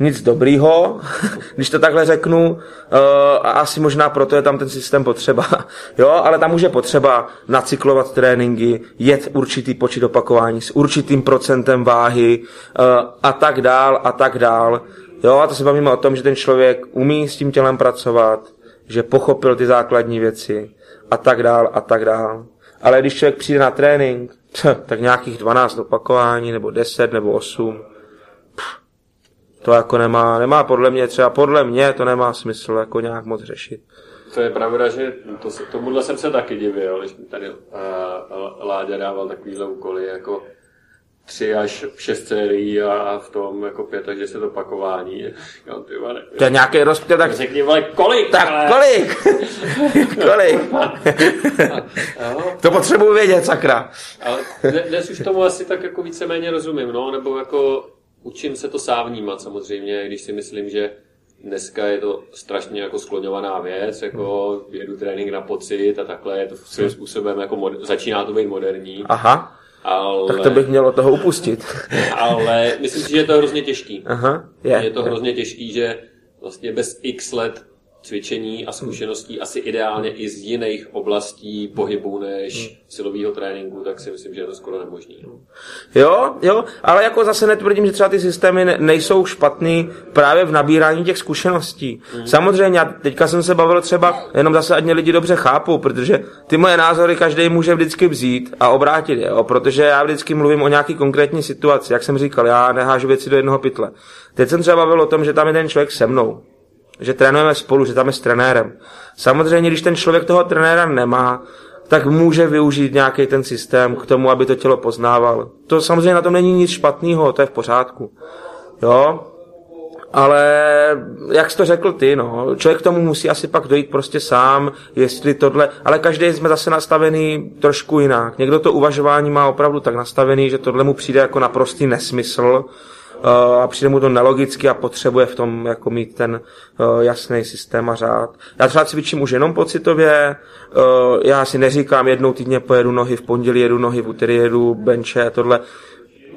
nic dobrýho, [laughs] když to takhle řeknu, eh, a asi možná proto je tam ten systém potřeba. [laughs] Jo, ale tam už je potřeba nacyklovat tréninky, jet určitý počet opakování s určitým procentem váhy eh, a tak dál a tak dál. Jo, a to se bavíme o tom, že ten člověk umí s tím tělem pracovat, že pochopil ty základní věci a tak dál a tak dál. Ale když člověk přijde na trénink, [laughs] tak nějakých 12 opakování, nebo 10, nebo 8, to jako nemá, nemá podle mě, třeba podle mě to nemá smysl jako nějak moc řešit. To je pravda, že to, tomuhle jsem se taky divil, když mi tady uh, Láďa dával takovýhle úkoly, jako tři až šest sérií a v tom jako pět až deset opakování. [laughs] Ty vole, to je nějaký rozpět, tak... Řekni, vole, kolik? Tak ale... kolik? [laughs] kolik? to potřebuji vědět, sakra. ale dnes už tomu asi tak jako víceméně rozumím, no, nebo jako Učím se to sám vnímat samozřejmě, když si myslím, že dneska je to strašně jako skloňovaná věc, jako jedu trénink na pocit a takhle je to svým způsobem jako moder- začíná to být moderní. Aha. Ale... Tak to bych mělo toho upustit. [laughs] ale myslím si, že je to hrozně těžký. Aha, je. Je to hrozně těžký, že vlastně bez x let cvičení a zkušeností asi ideálně i z jiných oblastí pohybu než silového tréninku, tak si myslím, že je to skoro nemožný. Jo, jo, ale jako zase netvrdím, že třeba ty systémy ne- nejsou špatný právě v nabírání těch zkušeností. Mm. Samozřejmě, já teďka jsem se bavil třeba, jenom zase ať mě lidi dobře chápou, protože ty moje názory každý může vždycky vzít a obrátit, jo, protože já vždycky mluvím o nějaký konkrétní situaci, jak jsem říkal, já nehážu věci do jednoho pytle. Teď jsem třeba bavil o tom, že tam je ten člověk se mnou, že trénujeme spolu, že tam je s trenérem. Samozřejmě, když ten člověk toho trenéra nemá, tak může využít nějaký ten systém k tomu, aby to tělo poznával. To samozřejmě na tom není nic špatného, to je v pořádku. Jo, ale jak jsi to řekl ty, no, člověk k tomu musí asi pak dojít prostě sám, jestli tohle, ale každý jsme zase nastavený trošku jinak. Někdo to uvažování má opravdu tak nastavený, že tohle mu přijde jako naprostý nesmysl, a přijde mu to nelogicky a potřebuje v tom jako mít ten uh, jasný systém a řád. Já třeba cvičím už jenom pocitově, uh, já si neříkám jednou týdně pojedu nohy, v pondělí jedu nohy, v úterý jedu benče, tohle.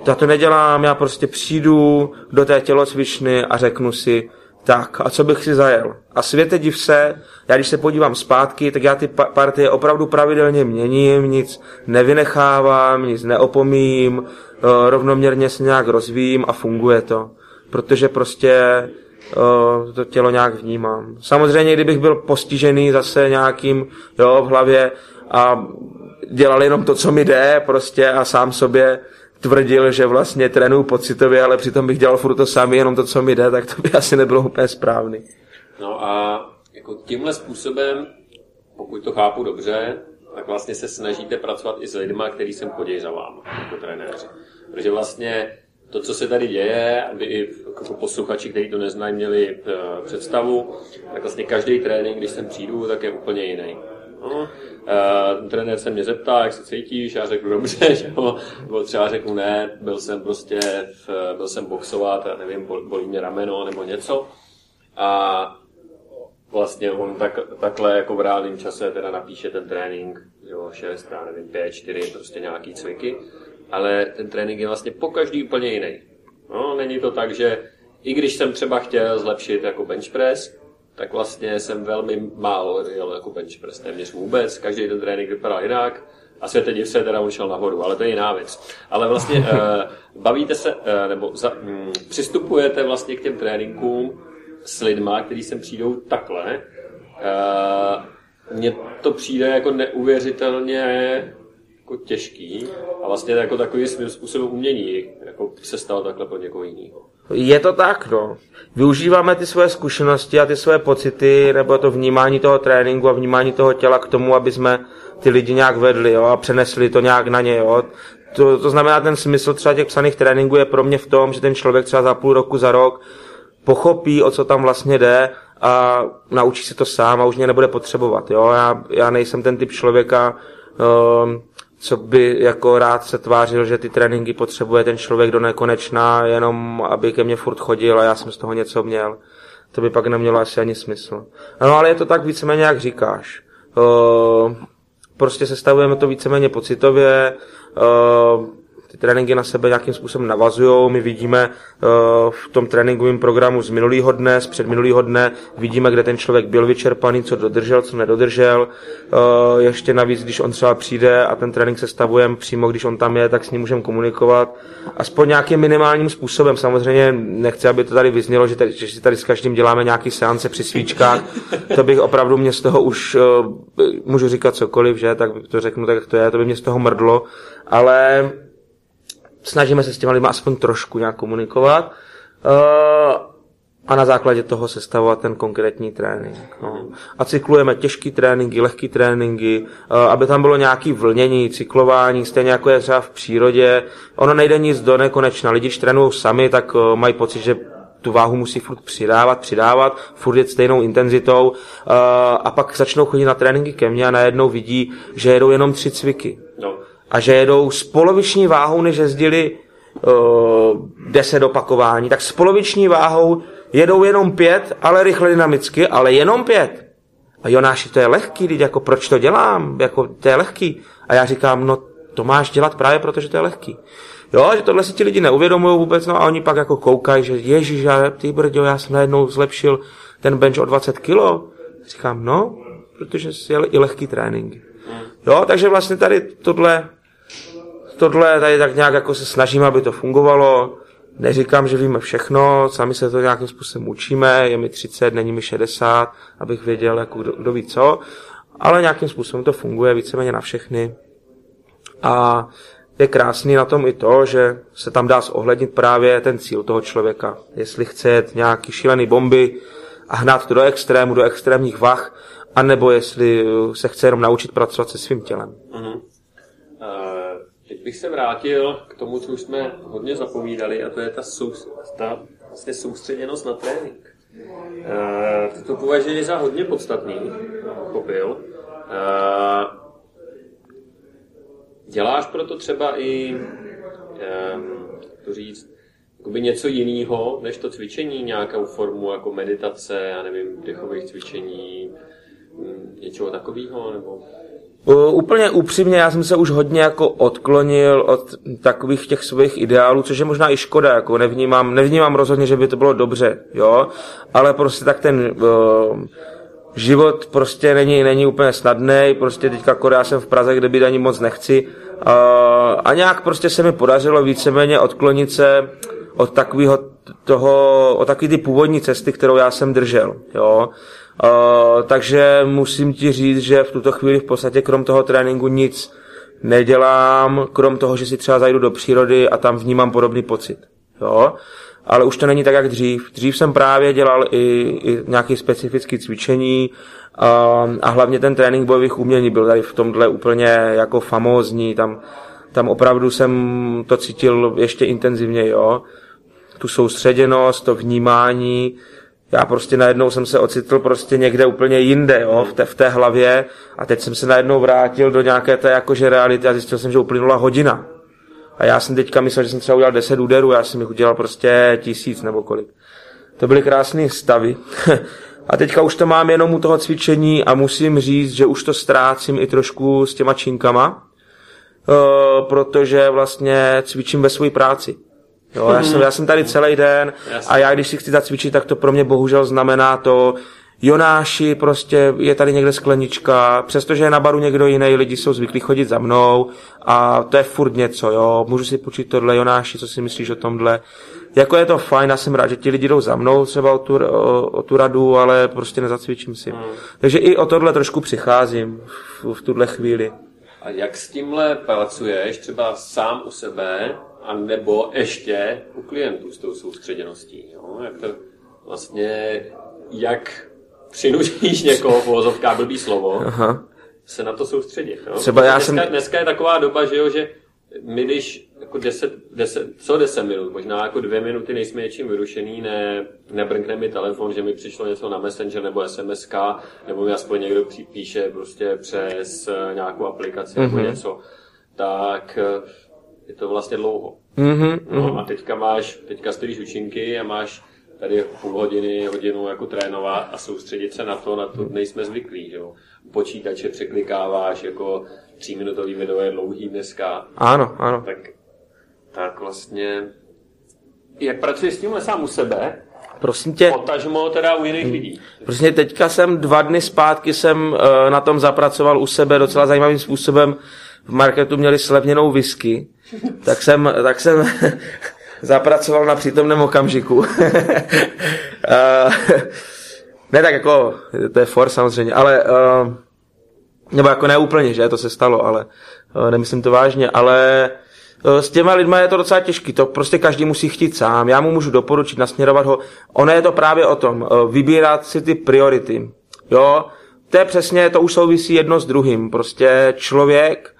Já to nedělám, já prostě přijdu do té tělocvičny a řeknu si, tak, a co bych si zajel? A světe div se, já když se podívám zpátky, tak já ty partie opravdu pravidelně měním, nic nevynechávám, nic neopomím, Eh, rovnoměrně se nějak rozvíjím a funguje to. Protože prostě eh, to tělo nějak vnímám. Samozřejmě, kdybych byl postižený zase nějakým jo, v hlavě a dělal jenom to, co mi jde prostě a sám sobě tvrdil, že vlastně trénuju pocitově, ale přitom bych dělal furt to samý, jenom to, co mi jde, tak to by [laughs] asi nebylo úplně správný. No a jako tímhle způsobem, pokud to chápu dobře, tak vlastně se snažíte pracovat i s lidmi, který sem chodí za vám, jako trenéři. Protože vlastně to, co se tady děje, aby i jako posluchači, kteří to neznají, měli eh, představu, tak vlastně každý trénink, když sem přijdu, tak je úplně jiný. No, uh, trenér se mě zeptá, jak se cítíš, já řeknu dobře, [laughs] že jo, nebo třeba řeknu ne, byl jsem prostě, v, byl jsem boxovat, já nevím, bolí mě rameno nebo něco. A vlastně on tak, takhle jako v reálném čase teda napíše ten trénink, jo, 6, já nevím, 5, 4, prostě nějaký cviky ale ten trénink je vlastně po každý úplně jiný. No, není to tak, že i když jsem třeba chtěl zlepšit jako bench press, tak vlastně jsem velmi málo jel jako bench press, téměř vůbec. Každý ten trénink vypadá jinak. A světe div se teda on šel nahoru, ale to je jiná věc. Ale vlastně uh, [laughs] bavíte se, uh, nebo za, um, přistupujete vlastně k těm tréninkům s lidma, kteří sem přijdou takhle. Uh, mně to přijde jako neuvěřitelně jako těžký a vlastně jako takový svým způsobem umění jako se stalo takhle pro někoho jiného. Je to tak, no. Využíváme ty svoje zkušenosti a ty svoje pocity, nebo to vnímání toho tréninku a vnímání toho těla k tomu, aby jsme ty lidi nějak vedli jo, a přenesli to nějak na ně. Jo. To, to znamená, ten smysl třeba těch psaných tréninků je pro mě v tom, že ten člověk třeba za půl roku, za rok pochopí, o co tam vlastně jde a naučí se to sám a už mě nebude potřebovat. Jo. Já, já nejsem ten typ člověka, um, co by jako rád se tvářil, že ty tréninky potřebuje ten člověk do nekonečna, jenom aby ke mně furt chodil a já jsem z toho něco měl. To by pak nemělo asi ani smysl. No ale je to tak víceméně, jak říkáš. Uh, prostě sestavujeme to víceméně pocitově, uh, ty tréninky na sebe nějakým způsobem navazují. My vidíme uh, v tom tréninkovém programu z minulého dne, z předminulého dne, vidíme, kde ten člověk byl vyčerpaný, co dodržel, co nedodržel. Uh, ještě navíc, když on třeba přijde a ten trénink sestavujeme přímo, když on tam je, tak s ním můžeme komunikovat. Aspoň nějakým minimálním způsobem. Samozřejmě nechci, aby to tady vyznělo, že, tady, že si tady s každým děláme nějaký seance při svíčkách. To bych opravdu mě z toho už, uh, můžu říkat cokoliv, že, tak to řeknu tak, jak to je, to by mě z toho mrdlo. Ale snažíme se s těma lidmi aspoň trošku nějak komunikovat uh, a na základě toho sestavovat ten konkrétní trénink. No. A cyklujeme těžký tréninky, lehký tréninky, uh, aby tam bylo nějaké vlnění, cyklování, stejně jako je třeba v přírodě. Ono nejde nic do nekonečna. Lidi, když trénují sami, tak uh, mají pocit, že tu váhu musí furt přidávat, přidávat, furt jet stejnou intenzitou a pak začnou chodit na tréninky ke mně a najednou vidí, že jedou jenom tři cviky. No a že jedou s poloviční váhou, než jezdili uh, 10 opakování, tak s poloviční váhou jedou jenom pět, ale rychle dynamicky, ale jenom pět. A Jonáši, to je lehký, teď jako proč to dělám, jako to je lehký. A já říkám, no to máš dělat právě proto, že to je lehký. Jo, že tohle si ti lidi neuvědomují vůbec, no a oni pak jako koukají, že ježiš, ty brďo, já jsem najednou zlepšil ten bench o 20 kilo. Říkám, no, protože jsi i lehký trénink. Jo, takže vlastně tady tohle, tohle tady tak nějak jako se snažím, aby to fungovalo. Neříkám, že víme všechno, sami se to nějakým způsobem učíme, je mi 30, není mi 60, abych věděl, jako kdo, kdo ví co, ale nějakým způsobem to funguje víceméně na všechny. A je krásný na tom i to, že se tam dá zohlednit právě ten cíl toho člověka. Jestli chce jet nějaký šílený bomby a hnát to do extrému, do extrémních vah, anebo jestli se chce jenom naučit pracovat se svým tělem. Bych se vrátil k tomu, co už jsme hodně zapovídali, a to je ta, sou, ta vlastně soustředěnost na trénink. Uh, ty to považuji za hodně podstatný, pochopil. Uh, Děláš proto třeba i, um, to říct, jakoby něco jiného než to cvičení, nějakou formu jako meditace, já nevím, dechových cvičení, mm, něčeho takového, nebo... Uh, úplně upřímně, já jsem se už hodně jako odklonil od takových těch svých ideálů, což je možná i škoda, jako nevnímám, nevnímám rozhodně, že by to bylo dobře, jo, ale prostě tak ten uh, život prostě není, není úplně snadný, prostě teďka já jsem v Praze, kde být ani moc nechci a, a nějak prostě se mi podařilo víceméně odklonit se od takového toho, od takové ty původní cesty, kterou já jsem držel, jo. A, takže musím ti říct, že v tuto chvíli v podstatě krom toho tréninku nic nedělám, krom toho, že si třeba zajdu do přírody a tam vnímám podobný pocit, jo ale už to není tak, jak dřív. Dřív jsem právě dělal i, i nějaké specifické cvičení a, a hlavně ten trénink bojových umění byl tady v tomhle úplně jako famózní, tam, tam opravdu jsem to cítil ještě intenzivně, jo. Tu soustředěnost, to vnímání, já prostě najednou jsem se ocitl prostě někde úplně jinde, jo, v té, v té hlavě a teď jsem se najednou vrátil do nějaké té jakože reality a zjistil jsem, že uplynula hodina. A já jsem teďka myslel, že jsem třeba udělal 10 úderů, já jsem jich udělal prostě tisíc nebo kolik. To byly krásné stavy. [laughs] a teďka už to mám jenom u toho cvičení a musím říct, že už to ztrácím i trošku s těma činkama, uh, protože vlastně cvičím ve své práci. Jo, já, jsem, já jsem tady celý den a já když si chci zacvičit, tak to pro mě bohužel znamená to, Jonáši, prostě je tady někde sklenička, přestože je na baru někdo jiný, lidi jsou zvyklí chodit za mnou a to je furt něco, jo, můžu si počít tohle, Jonáši, co si myslíš o tomhle. Jako je to fajn, já jsem rád, že ti lidi jdou za mnou třeba o tu, o, o tu radu, ale prostě nezacvičím si. Hmm. Takže i o tohle trošku přicházím v, v tuhle chvíli. A jak s tímhle pracuješ, třeba sám u sebe, a nebo ještě u klientů s tou soustředěností? Jo? Jak to vlastně, jak přinutíš [laughs] někoho, v uvozovkách blbý slovo, Aha. se na to soustředit. Jo? Třeba já dneska, jsem... dneska je taková doba, že jo, že my když jako 10, 10, co 10 minut, možná jako dvě minuty nejsme něčím vyrušený, ne, nebrnkne mi telefon, že mi přišlo něco na Messenger nebo SMSK, nebo mi aspoň někdo píše prostě přes eh, nějakou aplikaci mm-hmm. nebo mhm. něco, tak eh, je to vlastně dlouho. Mm-hmm, no, a teďka máš, teďka stojíš učinky a máš tady půl hodiny, hodinu jako trénovat a soustředit se na to, na to nejsme zvyklí, jo. Počítače překlikáváš, jako tříminutový video je dlouhý dneska. Ano, ano. Tak, tak vlastně, jak pracuješ s tímhle sám u sebe, Prosím tě. Potažmo teda u jiných lidí. Prostě teďka jsem dva dny zpátky jsem uh, na tom zapracoval u sebe docela zajímavým způsobem. V marketu měli slevněnou whisky, tak jsem, tak jsem [laughs] zapracoval na přítomném okamžiku. [laughs] ne tak jako, to je for samozřejmě, ale uh, nebo jako neúplně, že to se stalo, ale uh, nemyslím to vážně, ale s těma lidma je to docela těžký, to prostě každý musí chtít sám, já mu můžu doporučit, nasměrovat ho, ono je to právě o tom, vybírat si ty priority, jo, to je přesně, to už souvisí jedno s druhým, prostě člověk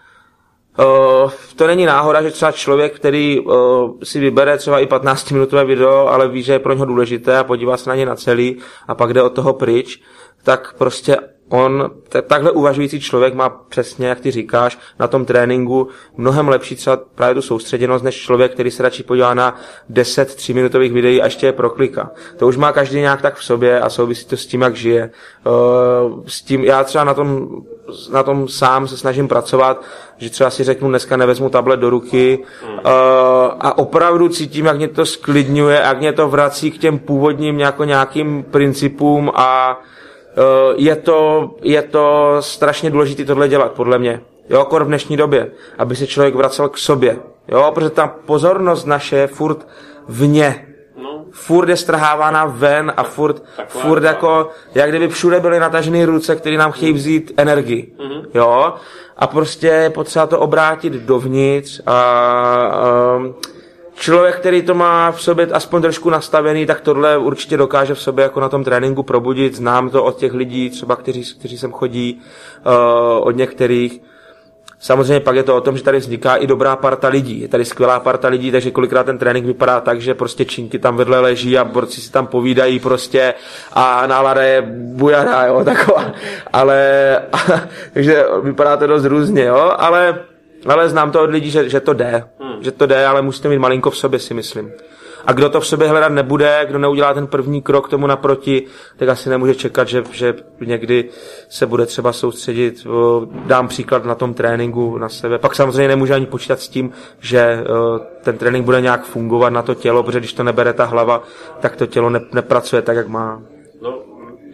Uh, to není náhoda, že třeba člověk, který uh, si vybere třeba i 15-minutové video, ale ví, že je pro něho důležité a podívá se na ně na celý a pak jde od toho pryč, tak prostě on, t- takhle uvažující člověk má přesně, jak ty říkáš, na tom tréninku mnohem lepší třeba právě tu soustředěnost, než člověk, který se radši podívá na 10 3 minutových videí a ještě je proklika. To už má každý nějak tak v sobě a souvisí to s tím, jak žije. Uh, s tím, já třeba na tom, na tom sám se snažím pracovat, že třeba si řeknu, dneska nevezmu tablet do ruky uh, a opravdu cítím, jak mě to sklidňuje, jak mě to vrací k těm původním jako nějakým principům a je, to, je to strašně důležité tohle dělat, podle mě. Jo, jako v dnešní době, aby se člověk vracel k sobě. Jo, protože ta pozornost naše je furt vně. No, Furt je strhávána ven a furt, Taková furt jako, jak kdyby všude byly natažené ruce, které nám chtějí vzít energii. Mhm. Jo? A prostě je potřeba to obrátit dovnitř a, a člověk, který to má v sobě aspoň trošku nastavený, tak tohle určitě dokáže v sobě jako na tom tréninku probudit. Znám to od těch lidí, třeba kteří, kteří sem chodí, uh, od některých. Samozřejmě pak je to o tom, že tady vzniká i dobrá parta lidí. Je tady skvělá parta lidí, takže kolikrát ten trénink vypadá tak, že prostě činky tam vedle leží a borci si tam povídají prostě a nálada je bujara, jo, [laughs] taková. Ale, [laughs] takže vypadá to dost různě, jo, ale, ale znám to od lidí, že, že to jde. Hmm. Že to jde, ale musíte mít malinko v sobě, si myslím. A kdo to v sobě hledat nebude, kdo neudělá ten první krok tomu naproti, tak asi nemůže čekat, že, že někdy se bude třeba soustředit. Dám příklad na tom tréninku na sebe. Pak samozřejmě nemůže ani počítat s tím, že ten trénink bude nějak fungovat na to tělo, protože když to nebere ta hlava, tak to tělo ne, nepracuje tak, jak má. no,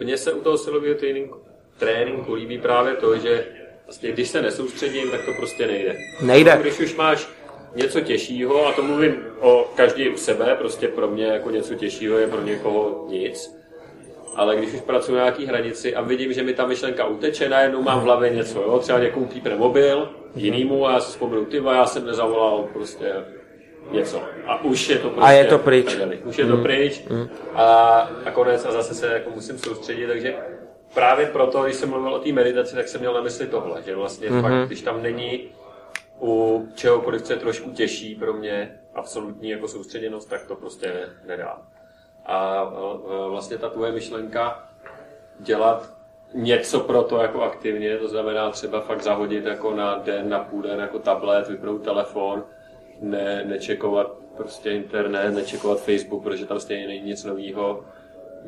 mně se u toho silového tréninku, tréninku líbí právě to, že vlastně, když se nesoustředím, tak to prostě nejde. Nejde. Když už máš něco těžšího, a to mluvím o každý u sebe, prostě pro mě jako něco těžšího je pro někoho nic, ale když už pracuji na nějaký hranici a vidím, že mi ta myšlenka uteče, najednou mám v hlavě něco, jo? třeba někomu pípne mobil, jinýmu a já si vzpomenu, ty já jsem nezavolal prostě něco. A už je to prostě... A je to pryč. Už je to pryč a, a konec a zase se jako musím soustředit, takže právě proto, když jsem mluvil o té meditaci, tak jsem měl na mysli tohle, že vlastně mm-hmm. fakt, když tam není u čehokoliv, co je trošku těžší pro mě, absolutní jako soustředěnost, tak to prostě ne, nedá. A, a vlastně ta tvoje myšlenka dělat něco pro to jako aktivně, to znamená třeba fakt zahodit jako na den, na půl den jako tablet, vypnout telefon, ne, nečekovat prostě internet, nečekovat Facebook, protože tam stejně není nic nového,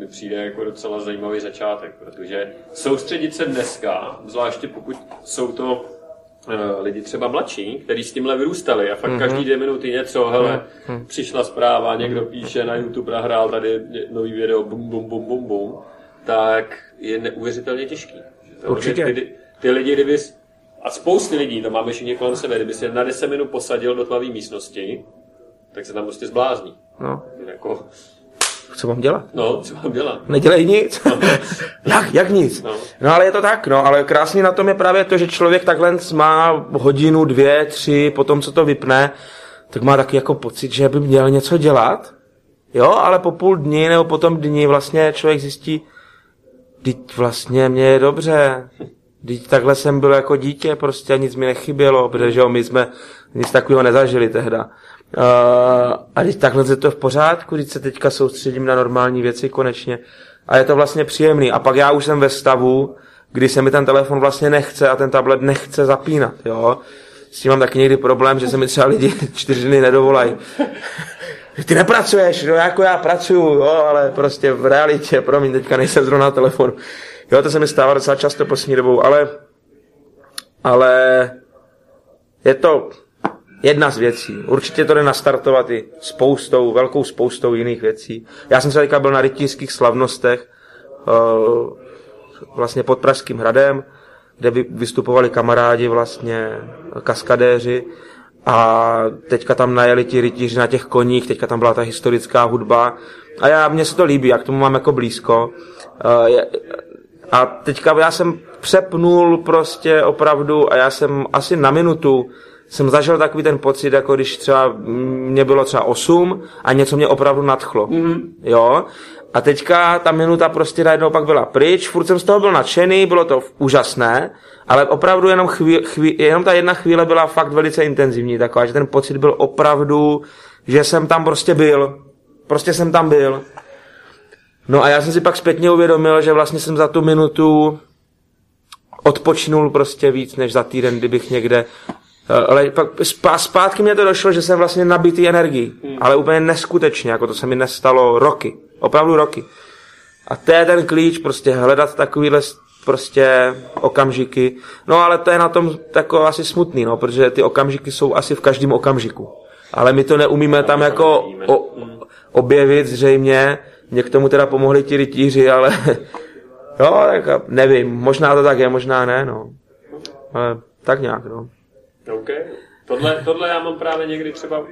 mi přijde jako docela zajímavý začátek, protože soustředit se dneska, zvláště pokud jsou to eh, lidi třeba mladší, kteří s tímhle vyrůstali a fakt mm-hmm. každý dvě minuty něco, hele, mm-hmm. přišla zpráva, někdo píše na YouTube, nahrál tady nový video, bum, bum, bum, bum, bum, tak je neuvěřitelně těžký. Určitě. Ty, ty lidi, kdyby a spousty lidí, to máme všichni kolem sebe, kdyby si je na 10 minut posadil do tmavé místnosti, tak se tam prostě zblázní. No, Jako, co mám dělat? no, co mám dělat? Nedělej nic. [laughs] jak, jak nic? No. No ale je to tak, no, ale krásný na tom je právě to, že člověk takhle má hodinu, dvě, tři, potom co to vypne, tak má taky jako pocit, že by měl něco dělat. Jo, ale po půl dní nebo po tom dní vlastně člověk zjistí, teď vlastně mě je dobře, teď takhle jsem byl jako dítě, prostě a nic mi nechybělo, protože jo, my jsme nic takového nezažili tehda. Uh, a teď takhle je to v pořádku, teď se teďka soustředím na normální věci konečně. A je to vlastně příjemný. A pak já už jsem ve stavu, kdy se mi ten telefon vlastně nechce a ten tablet nechce zapínat, jo. S tím mám taky někdy problém, že se mi třeba lidi [laughs] čtyři dny nedovolají. [laughs] Ty nepracuješ, no jako já pracuju, jo, ale prostě v realitě, promiň, teďka nejsem zrovna na telefonu. Jo, to se mi stává docela často poslední dobou, ale, ale je to jedna z věcí. Určitě to jde nastartovat i spoustou, velkou spoustou jiných věcí. Já jsem se teďka byl na rytířských slavnostech, uh, vlastně pod Pražským hradem, kde vy- vystupovali kamarádi vlastně, kaskadéři a teďka tam najeli ti rytíři na těch koních, teďka tam byla ta historická hudba a já, mně se to líbí, jak tomu mám jako blízko. Je, a teďka já jsem přepnul prostě opravdu a já jsem asi na minutu jsem zažil takový ten pocit, jako když třeba mě bylo třeba 8 a něco mě opravdu nadchlo. Mm-hmm. Jo? A teďka ta minuta prostě najednou pak byla pryč, furt jsem z toho byl nadšený, bylo to úžasné, ale opravdu jenom, chvíli, chvíli, jenom ta jedna chvíle byla fakt velice intenzivní, taková, že ten pocit byl opravdu, že jsem tam prostě byl. Prostě jsem tam byl. No a já jsem si pak zpětně uvědomil, že vlastně jsem za tu minutu odpočinul prostě víc než za týden, kdybych někde ale pak zpátky mě to došlo, že jsem vlastně nabitý energii, hmm. ale úplně neskutečně, jako to se mi nestalo roky, opravdu roky. A to je ten klíč, prostě hledat takovýhle prostě okamžiky. No ale to je na tom tako asi smutný, no, protože ty okamžiky jsou asi v každém okamžiku. Ale my to neumíme tam jako o, objevit zřejmě. Mě k tomu teda pomohli ti rytíři, ale [laughs] no, tak nevím, možná to tak je, možná ne, no. Ale tak nějak, no. OK. Tohle, tohle já mám právě někdy třeba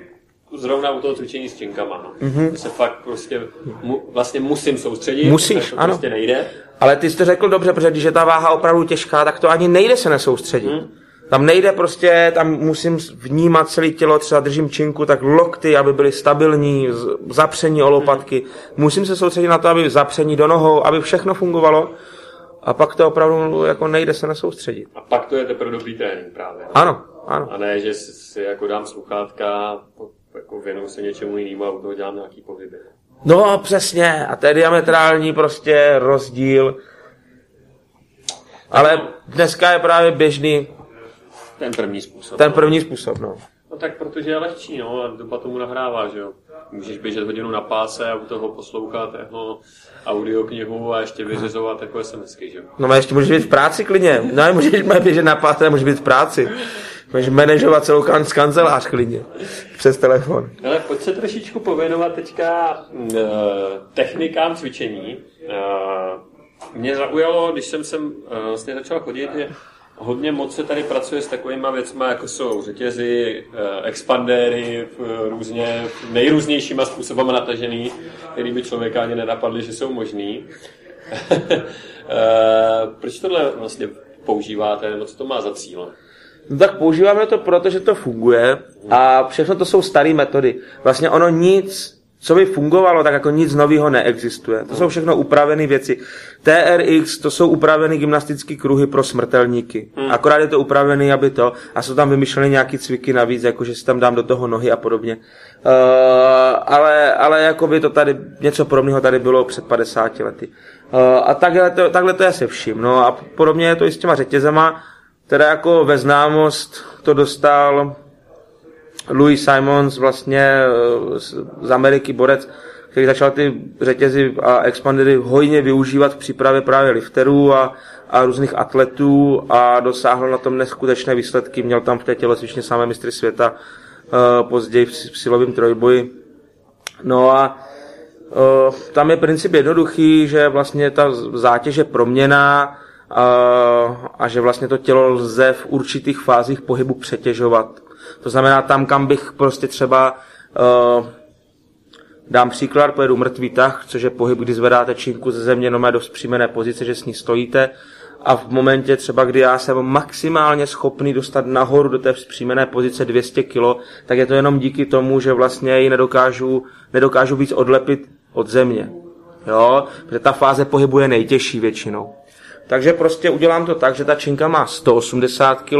zrovna u toho cvičení s činkama. No. Mm-hmm. se fakt prostě mu, vlastně musím soustředit. Musíš, to ano. prostě nejde. Ale ty jsi to řekl dobře, protože když je ta váha opravdu těžká, tak to ani nejde se nesoustředit. Mm. Tam nejde prostě, tam musím vnímat celé tělo, třeba držím činku, tak lokty, aby byly stabilní, zapření o lopatky. Mm. Musím se soustředit na to, aby zapření do nohou, aby všechno fungovalo. A pak to opravdu jako nejde se nesoustředit. A pak to je teprve dobrý trénink právě. Ano, ano. A ne, že si jako dám sluchátka, jako věnuju se něčemu jinému a u toho dělám nějaký pohyby. No, přesně. A to je diametrální prostě rozdíl. Ale dneska je právě běžný ten první způsob. Ten první způsob, no. No tak protože je lehčí, no, a doba tomu nahrává, že jo. Můžeš běžet hodinu na páse a u toho poslouchat jeho audioknihu a ještě vyřizovat jako SMSky, že jo. No a ještě můžeš být v práci klidně. No můžeš běžet na a můžeš být v práci. Můžeš manažovat celou kanc- kancelář klidně. Přes telefon. Ale pojď se trošičku pověnovat teďka uh, technikám cvičení. Uh, mě zaujalo, když jsem sem uh, vlastně začal chodit, hodně moc se tady pracuje s takovými věcmi, jako jsou řetězy, expandéry, různě nejrůznějšíma způsobama natažený, který by člověka ani nenapadli, že jsou možný. [laughs] Proč tohle vlastně používáte, nebo co to má za cíl? No tak používáme to proto, že to funguje a všechno to jsou staré metody. Vlastně ono nic, co by fungovalo, tak jako nic nového neexistuje. To jsou všechno upravené věci. TRX, to jsou upravené gymnastické kruhy pro smrtelníky. Hmm. Akorát je to upravené, aby to, a jsou tam vymyšlené nějaký cviky navíc, jako že si tam dám do toho nohy a podobně. Uh, ale, ale jako by to tady, něco podobného tady bylo před 50 lety. Uh, a takhle to, takhle to je se vším. No a podobně je to i s těma řetězema, teda jako ve známost to dostal Louis Simons, vlastně eh, z Ameriky borec, který začal ty řetězy a expandery hojně využívat v přípravě právě lifterů a, a různých atletů a dosáhl na tom neskutečné výsledky. Měl tam v té tělocvičně samé mistry světa, uh, později v, silovém trojboji. No a uh, tam je princip jednoduchý, že vlastně ta zátěž je proměná, a že vlastně to tělo lze v určitých fázích pohybu přetěžovat. To znamená tam, kam bych prostě třeba uh, dám příklad, pojedu mrtvý tah, což je pohyb, kdy zvedáte činku ze země no do zpřímené pozice, že s ní stojíte a v momentě třeba, kdy já jsem maximálně schopný dostat nahoru do té vzpřímené pozice 200 kg, tak je to jenom díky tomu, že vlastně ji nedokážu, nedokážu víc odlepit od země. Jo? Protože ta fáze pohybu je nejtěžší většinou. Takže prostě udělám to tak, že ta činka má 180 kg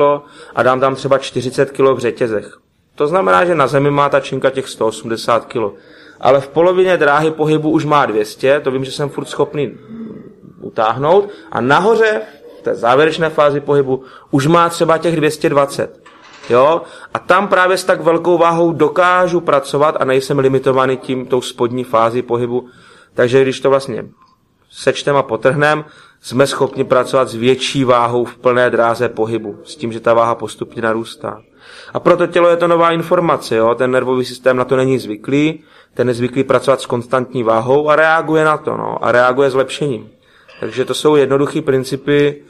a dám tam třeba 40 kg v řetězech. To znamená, že na zemi má ta činka těch 180 kg. Ale v polovině dráhy pohybu už má 200, to vím, že jsem furt schopný utáhnout. A nahoře, v té závěrečné fázi pohybu, už má třeba těch 220. Jo? A tam právě s tak velkou váhou dokážu pracovat a nejsem limitovaný tím tou spodní fázi pohybu. Takže když to vlastně sečtem a potrhnem, jsme schopni pracovat s větší váhou v plné dráze pohybu, s tím, že ta váha postupně narůstá. A proto tělo je to nová informace, jo? ten nervový systém na to není zvyklý, ten je zvyklý pracovat s konstantní váhou a reaguje na to, no? a reaguje zlepšením. Takže to jsou jednoduché principy,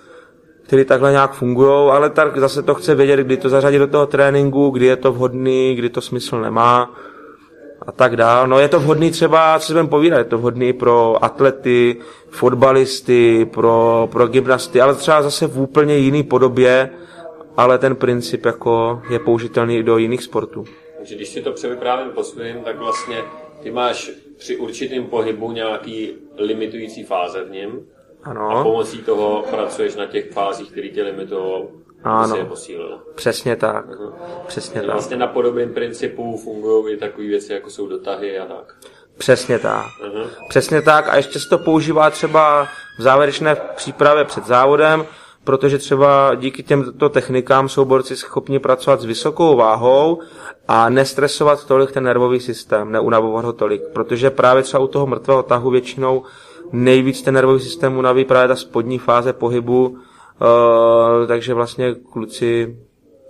které takhle nějak fungují, ale tak zase to chce vědět, kdy to zařadit do toho tréninku, kdy je to vhodný, kdy to smysl nemá a tak dál. No je to vhodný třeba, co si budeme povídat, je to vhodný pro atlety, fotbalisty, pro, pro gymnasty, ale třeba zase v úplně jiný podobě, ale ten princip jako je použitelný i do jiných sportů. Takže když si to převyprávím po svým, tak vlastně ty máš při určitém pohybu nějaký limitující fáze v něm ano. a pomocí toho pracuješ na těch fázích, které tě limitují ano. je posílil. Přesně tak. Uh-huh. Přesně tak. Vlastně na podobném principu fungují i takové věci, jako jsou dotahy a tak. Přesně tak. Uh-huh. Přesně tak. A ještě se to používá třeba v závěrečné přípravě před závodem, protože třeba díky těmto technikám jsou borci schopni pracovat s vysokou váhou a nestresovat tolik ten nervový systém, neunavovat ho tolik, protože právě třeba u toho mrtvého tahu většinou nejvíc ten nervový systém unaví právě ta spodní fáze pohybu, uh, takže vlastně kluci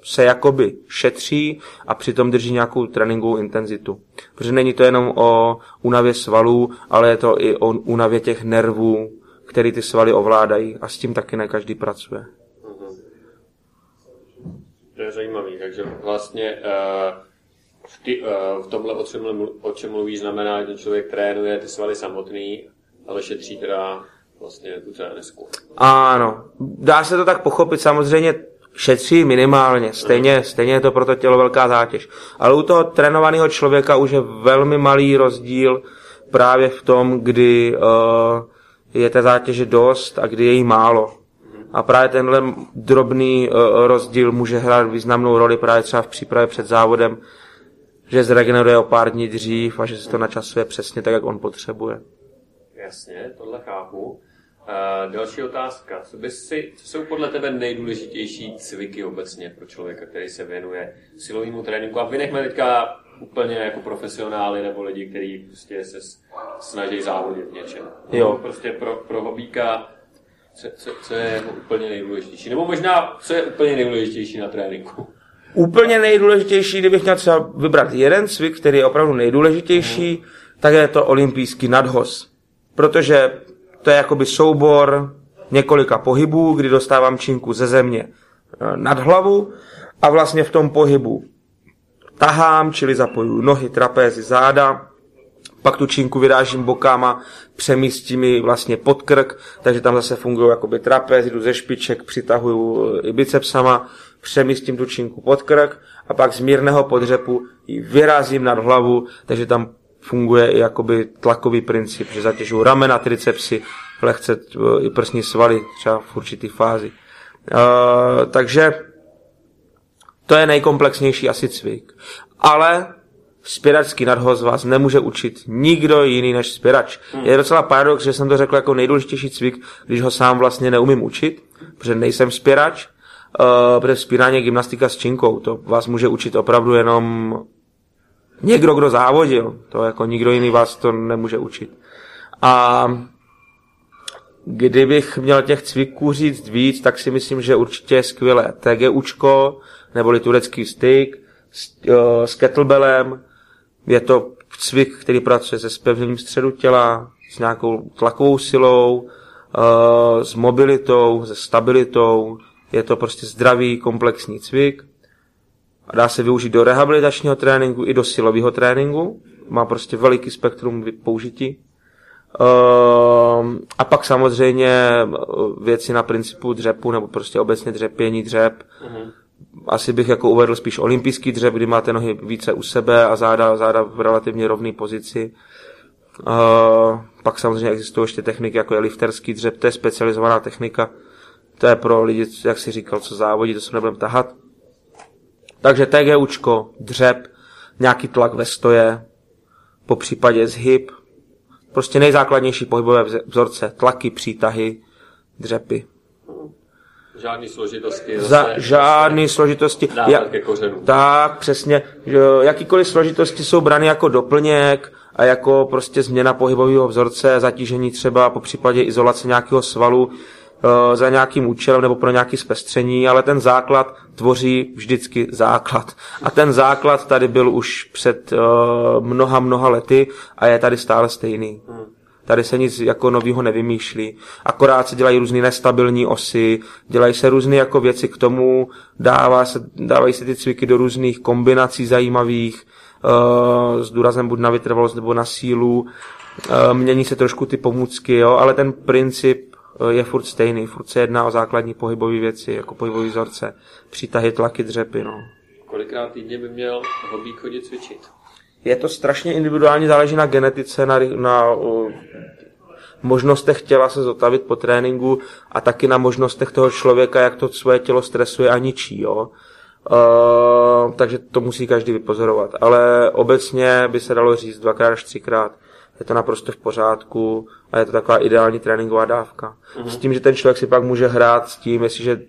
se jakoby šetří a přitom drží nějakou tréninkovou intenzitu. Protože není to jenom o únavě svalů, ale je to i o únavě těch nervů, který ty svaly ovládají a s tím taky ne každý pracuje. Mhm. To je zajímavý, takže vlastně uh, v, ty, uh, v tomhle, o čem, o čem mluvíš, znamená, že člověk trénuje ty svaly samotný, ale šetří teda vlastně tu trénesku. Ano, dá se to tak pochopit, samozřejmě šetří minimálně, stejně, stejně je to pro to tělo velká zátěž. Ale u toho trénovaného člověka už je velmi malý rozdíl právě v tom, kdy uh, je té zátěže dost a kdy je jí málo. A právě tenhle drobný uh, rozdíl může hrát významnou roli právě třeba v přípravě před závodem, že zregeneruje o pár dní dřív a že se to načasuje přesně tak, jak on potřebuje. Jasně, tohle chápu. Uh, další otázka. Co, by si, co jsou podle tebe nejdůležitější cviky obecně pro člověka, který se věnuje silovému tréninku? A vynechme teďka úplně jako profesionály nebo lidi, kteří prostě se snaží závodit v něčem. Jo. Prostě pro, pro hobíka, co, co, co je jako úplně nejdůležitější? Nebo možná, co je úplně nejdůležitější na tréninku? Úplně nejdůležitější, kdybych měl třeba vybrat jeden cvik, který je opravdu nejdůležitější, hmm. tak je to olympijský nadhoz. Protože to je jakoby soubor několika pohybů, kdy dostávám činku ze země eh, nad hlavu a vlastně v tom pohybu tahám, čili zapoju nohy, trapézy, záda, pak tu činku vyrážím bokama, přemístím ji vlastně pod krk, takže tam zase fungují jakoby trapézy, jdu ze špiček, přitahuju i bicepsama, přemístím tu činku pod krk a pak z mírného podřepu ji vyrazím nad hlavu, takže tam funguje i jakoby tlakový princip, že zatěžují ramena, tricepsy, lehce i prsní svaly, třeba v určitý fázi. Uh, takže to je nejkomplexnější asi cvik. Ale spěračský nadhoz vás nemůže učit nikdo jiný než spěrač. Hmm. Je docela paradox, že jsem to řekl jako nejdůležitější cvik, když ho sám vlastně neumím učit, protože nejsem spěrač, uh, protože spírání je gymnastika s činkou. To vás může učit opravdu jenom někdo, kdo závodil. To jako nikdo jiný vás to nemůže učit. A kdybych měl těch cviků říct víc, tak si myslím, že určitě je skvělé TGUčko, neboli turecký styk, s, uh, s kettlebellem. Je to cvik, který pracuje se spevněním středu těla, s nějakou tlakovou silou, uh, s mobilitou, se stabilitou. Je to prostě zdravý, komplexní cvik. A dá se využít do rehabilitačního tréninku i do silového tréninku. Má prostě veliký spektrum použití. Uh, a pak samozřejmě věci na principu dřepu, nebo prostě obecně dřepění dřep. Uh-huh asi bych jako uvedl spíš olympijský dřep, kdy máte nohy více u sebe a záda, záda v relativně rovné pozici. Uh, pak samozřejmě existují ještě techniky, jako je lifterský dřep, to je specializovaná technika, to je pro lidi, jak si říkal, co závodí, to se nebudeme tahat. Takže TGUčko, dřep, nějaký tlak ve stoje, po případě zhyb, prostě nejzákladnější pohybové vzorce, tlaky, přítahy, dřepy. Žádný složitosti. Zase, Za žádný složitosti. Ja, ke kořenu. Tak, přesně. Jakýkoliv složitosti jsou brany jako doplněk a jako prostě změna pohybového vzorce, zatížení třeba po případě izolace nějakého svalu za nějakým účelem nebo pro nějaké zpestření, ale ten základ tvoří vždycky základ. A ten základ tady byl už před eh, mnoha, mnoha lety a je tady stále stejný. Tady se nic jako nového nevymýšlí. Akorát se dělají různé nestabilní osy, dělají se různé jako věci k tomu, dává se, dávají se ty cviky do různých kombinací zajímavých, uh, s důrazem buď na vytrvalost nebo na sílu. Mění se trošku ty pomůcky, jo, ale ten princip je furt stejný. Furt se jedná o základní pohybové věci, jako pohybové vzorce, přítahy, tlaky, dřepy. No. Kolikrát týdně by měl hobík chodit cvičit? je to strašně individuální, záleží na genetice, na, na uh, možnostech těla se zotavit po tréninku a taky na možnostech toho člověka, jak to svoje tělo stresuje a ničí. Jo? Uh, takže to musí každý vypozorovat. Ale obecně by se dalo říct dvakrát až třikrát je to naprosto v pořádku a je to taková ideální tréninková dávka. Mm-hmm. S tím, že ten člověk si pak může hrát s tím, jestliže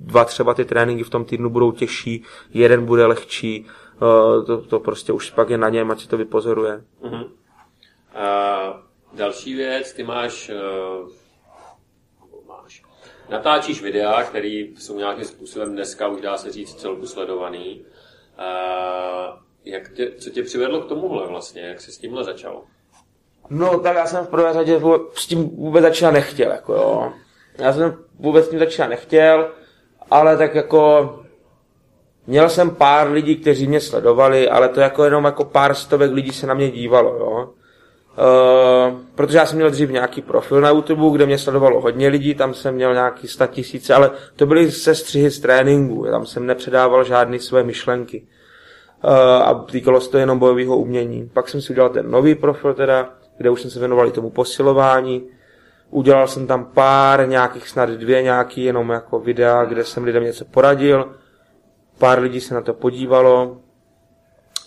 dva třeba ty tréninky v tom týdnu budou těžší, jeden bude lehčí, uh, to, to prostě už pak je na něm, ať si to vypozoruje. Mm-hmm. Uh, další věc, ty máš, uh, máš natáčíš videa, které jsou nějakým způsobem dneska už dá se říct celku sledovaný. Uh, jak tě, co tě přivedlo k tomuhle vlastně? Jak jsi s tímhle začal? No, tak já jsem v prvé řadě s tím vůbec začínat nechtěl, jako jo. Já jsem vůbec s tím začínat nechtěl, ale tak jako měl jsem pár lidí, kteří mě sledovali, ale to jako jenom jako pár stovek lidí se na mě dívalo, jo. Uh, protože já jsem měl dřív nějaký profil na YouTube, kde mě sledovalo hodně lidí, tam jsem měl nějaký sta tisíce, ale to byly sestřihy z tréninku, tam jsem nepředával žádné své myšlenky. Uh, a týkalo se to jenom bojového umění. Pak jsem si udělal ten nový profil teda, kde už jsem se věnoval i tomu posilování. Udělal jsem tam pár, nějakých snad dvě nějaký jenom jako videa, kde jsem lidem něco poradil. Pár lidí se na to podívalo.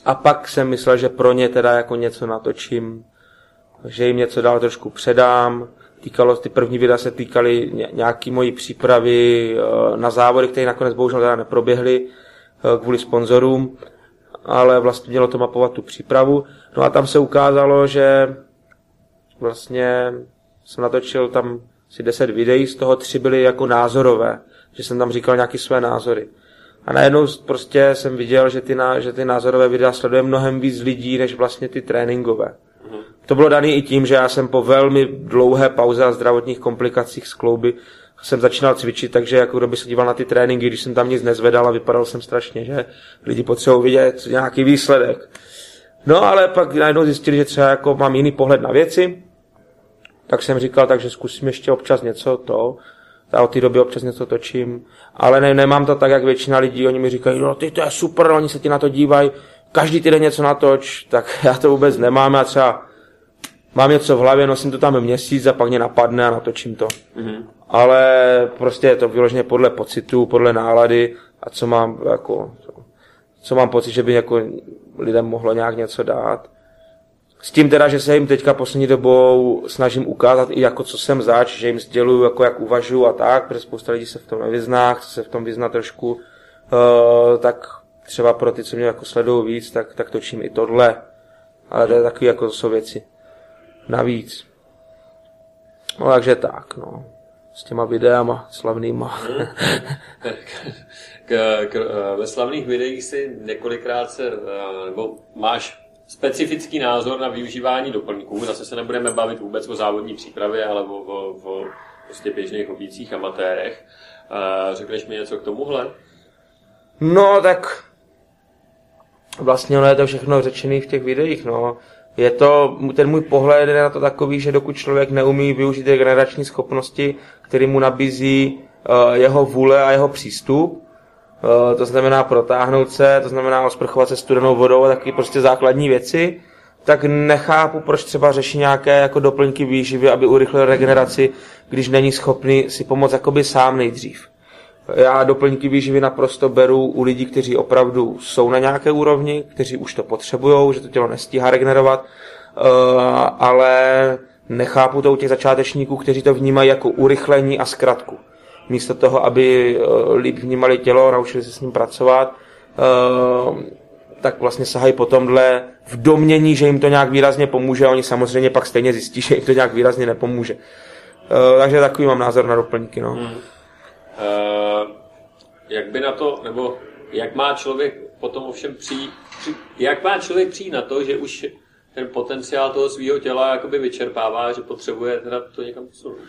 A pak jsem myslel, že pro ně teda jako něco natočím, že jim něco dál trošku předám. Týkalo, ty první videa se týkaly nějaký mojí přípravy eh, na závody, které nakonec bohužel teda neproběhly eh, kvůli sponzorům, ale vlastně mělo to mapovat tu přípravu. No a tam se ukázalo, že vlastně jsem natočil tam asi 10 videí, z toho tři byly jako názorové, že jsem tam říkal nějaké své názory. A najednou prostě jsem viděl, že ty, ná, že ty názorové videa sleduje mnohem víc lidí, než vlastně ty tréninkové. Mm. To bylo dané i tím, že já jsem po velmi dlouhé pauze a zdravotních komplikacích z klouby jsem začínal cvičit, takže jako kdo by se díval na ty tréninky, když jsem tam nic nezvedal a vypadal jsem strašně, že lidi potřebují vidět nějaký výsledek. No ale pak najednou zjistili, že třeba jako mám jiný pohled na věci, tak jsem říkal, takže zkusím ještě občas něco to, a od té doby občas něco točím, ale ne, nemám to tak, jak většina lidí, oni mi říkají, no ty to je super, oni se ti na to dívají, každý týden něco natoč, tak [laughs] já to vůbec nemám, já třeba mám něco v hlavě, nosím to tam měsíc a pak mě napadne a natočím to. Mm-hmm. Ale prostě je to vyloženě podle pocitu, podle nálady a co mám jako, co mám pocit, že by jako lidem mohlo nějak něco dát. S tím teda, že se jim teďka poslední dobou snažím ukázat i jako co jsem zač, že jim sděluju jako jak uvažuji a tak, protože spousta lidí se v tom nevyzná, chce se v tom vyznat trošku, uh, tak třeba pro ty, co mě jako sledují víc, tak, tak točím i tohle. Ale to je takový jako jsou věci navíc. No takže tak, no. S těma videama slavnýma. [laughs] k, ve slavných videích si několikrát se, eh, nebo máš specifický názor na využívání doplňků. Zase se nebudeme bavit vůbec o závodní přípravě, ale o, o, o prostě běžných hobících amatérech. Řekneš mi něco k tomuhle? No, tak vlastně ono je to všechno řečené v těch videích, no. Je to, ten můj pohled je na to takový, že dokud člověk neumí využít generační schopnosti, který mu nabízí uh, jeho vůle a jeho přístup, to znamená protáhnout se, to znamená osprchovat se studenou vodou a taky prostě základní věci, tak nechápu, proč třeba řeší nějaké jako doplňky výživy, aby urychlil regeneraci, když není schopný si pomoct jakoby sám nejdřív. Já doplňky výživy naprosto beru u lidí, kteří opravdu jsou na nějaké úrovni, kteří už to potřebují, že to tělo nestíhá regenerovat, eh, ale nechápu to u těch začátečníků, kteří to vnímají jako urychlení a zkratku místo toho, aby eh, líp vnímali tělo, naučili se s ním pracovat, eh, tak vlastně sahají po tomhle v domění, že jim to nějak výrazně pomůže a oni samozřejmě pak stejně zjistí, že jim to nějak výrazně nepomůže. Eh, takže takový mám názor na doplňky. No. Hmm. Uh, jak by na to, nebo jak má člověk potom ovšem přijít, při, jak má člověk přijít na to, že už ten potenciál toho svého těla jakoby vyčerpává, že potřebuje teda to někam posunout?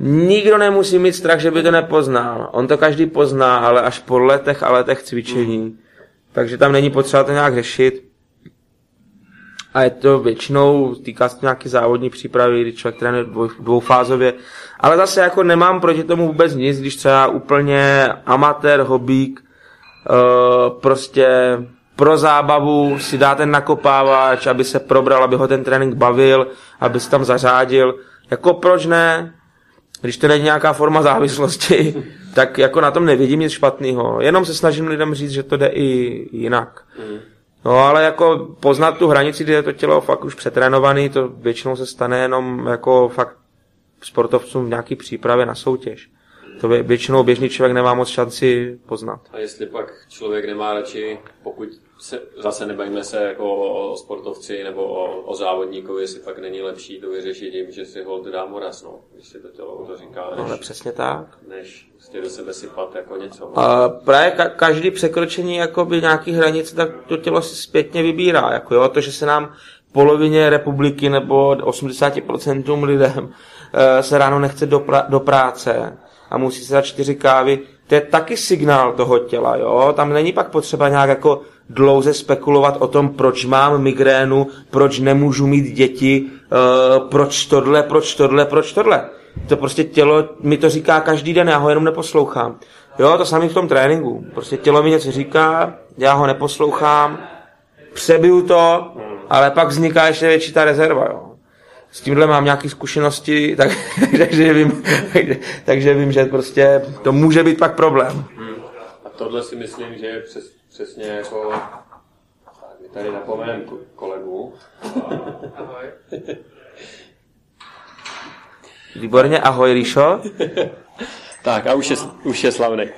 Nikdo nemusí mít strach, že by to nepoznal. On to každý pozná, ale až po letech a letech cvičení. Mm. Takže tam není potřeba to nějak řešit. A je to většinou, týká se to nějaký závodní přípravy, kdy člověk trénuje dvou, dvoufázově. Ale zase jako nemám proti tomu vůbec nic, když třeba úplně amatér, hobík, uh, prostě pro zábavu si dá ten nakopávač, aby se probral, aby ho ten trénink bavil, aby se tam zařádil. Jako proč ne? Když to není nějaká forma závislosti, [laughs] tak jako na tom nevidím nic špatného. Jenom se snažím lidem říct, že to jde i jinak. Mm. No ale jako poznat tu hranici, kdy je to tělo fakt už přetrénovaný, to většinou se stane jenom jako fakt sportovcům v nějaký přípravě na soutěž. To většinou běžný člověk nemá moc šanci poznat. A jestli pak člověk nemá radši, pokud se, zase nebavíme se jako o sportovci nebo o, o závodníkovi, jestli pak není lepší to vyřešit tím, že si hold dá moraz, no, když si to tělo to říká. Než, no, ale přesně tak. Než prostě do sebe sypat jako něco. No. A právě ka- každý překročení jakoby nějaký hranice, tak to tělo si zpětně vybírá. Jako jo, to, že se nám polovině republiky nebo 80% lidem e, se ráno nechce do, pra- do práce a musí se dát čtyři kávy, to je taky signál toho těla, jo? Tam není pak potřeba nějak jako dlouze spekulovat o tom, proč mám migrénu, proč nemůžu mít děti, uh, proč tohle, proč tohle, proč tohle. To prostě tělo mi to říká každý den, já ho jenom neposlouchám. Jo, to samé v tom tréninku. Prostě tělo mi něco říká, já ho neposlouchám, přebiju to, ale pak vzniká ještě větší ta rezerva, jo. S tímhle mám nějaké zkušenosti, [laughs] tak, takže, vím, takže vím, že prostě to může být pak problém. Hmm. A tohle si myslím, že je přes, přesně jako... My tady napomenem kolegu. Ahoj. [laughs] Výborně, ahoj Ríšo. tak a už je, už je slavný.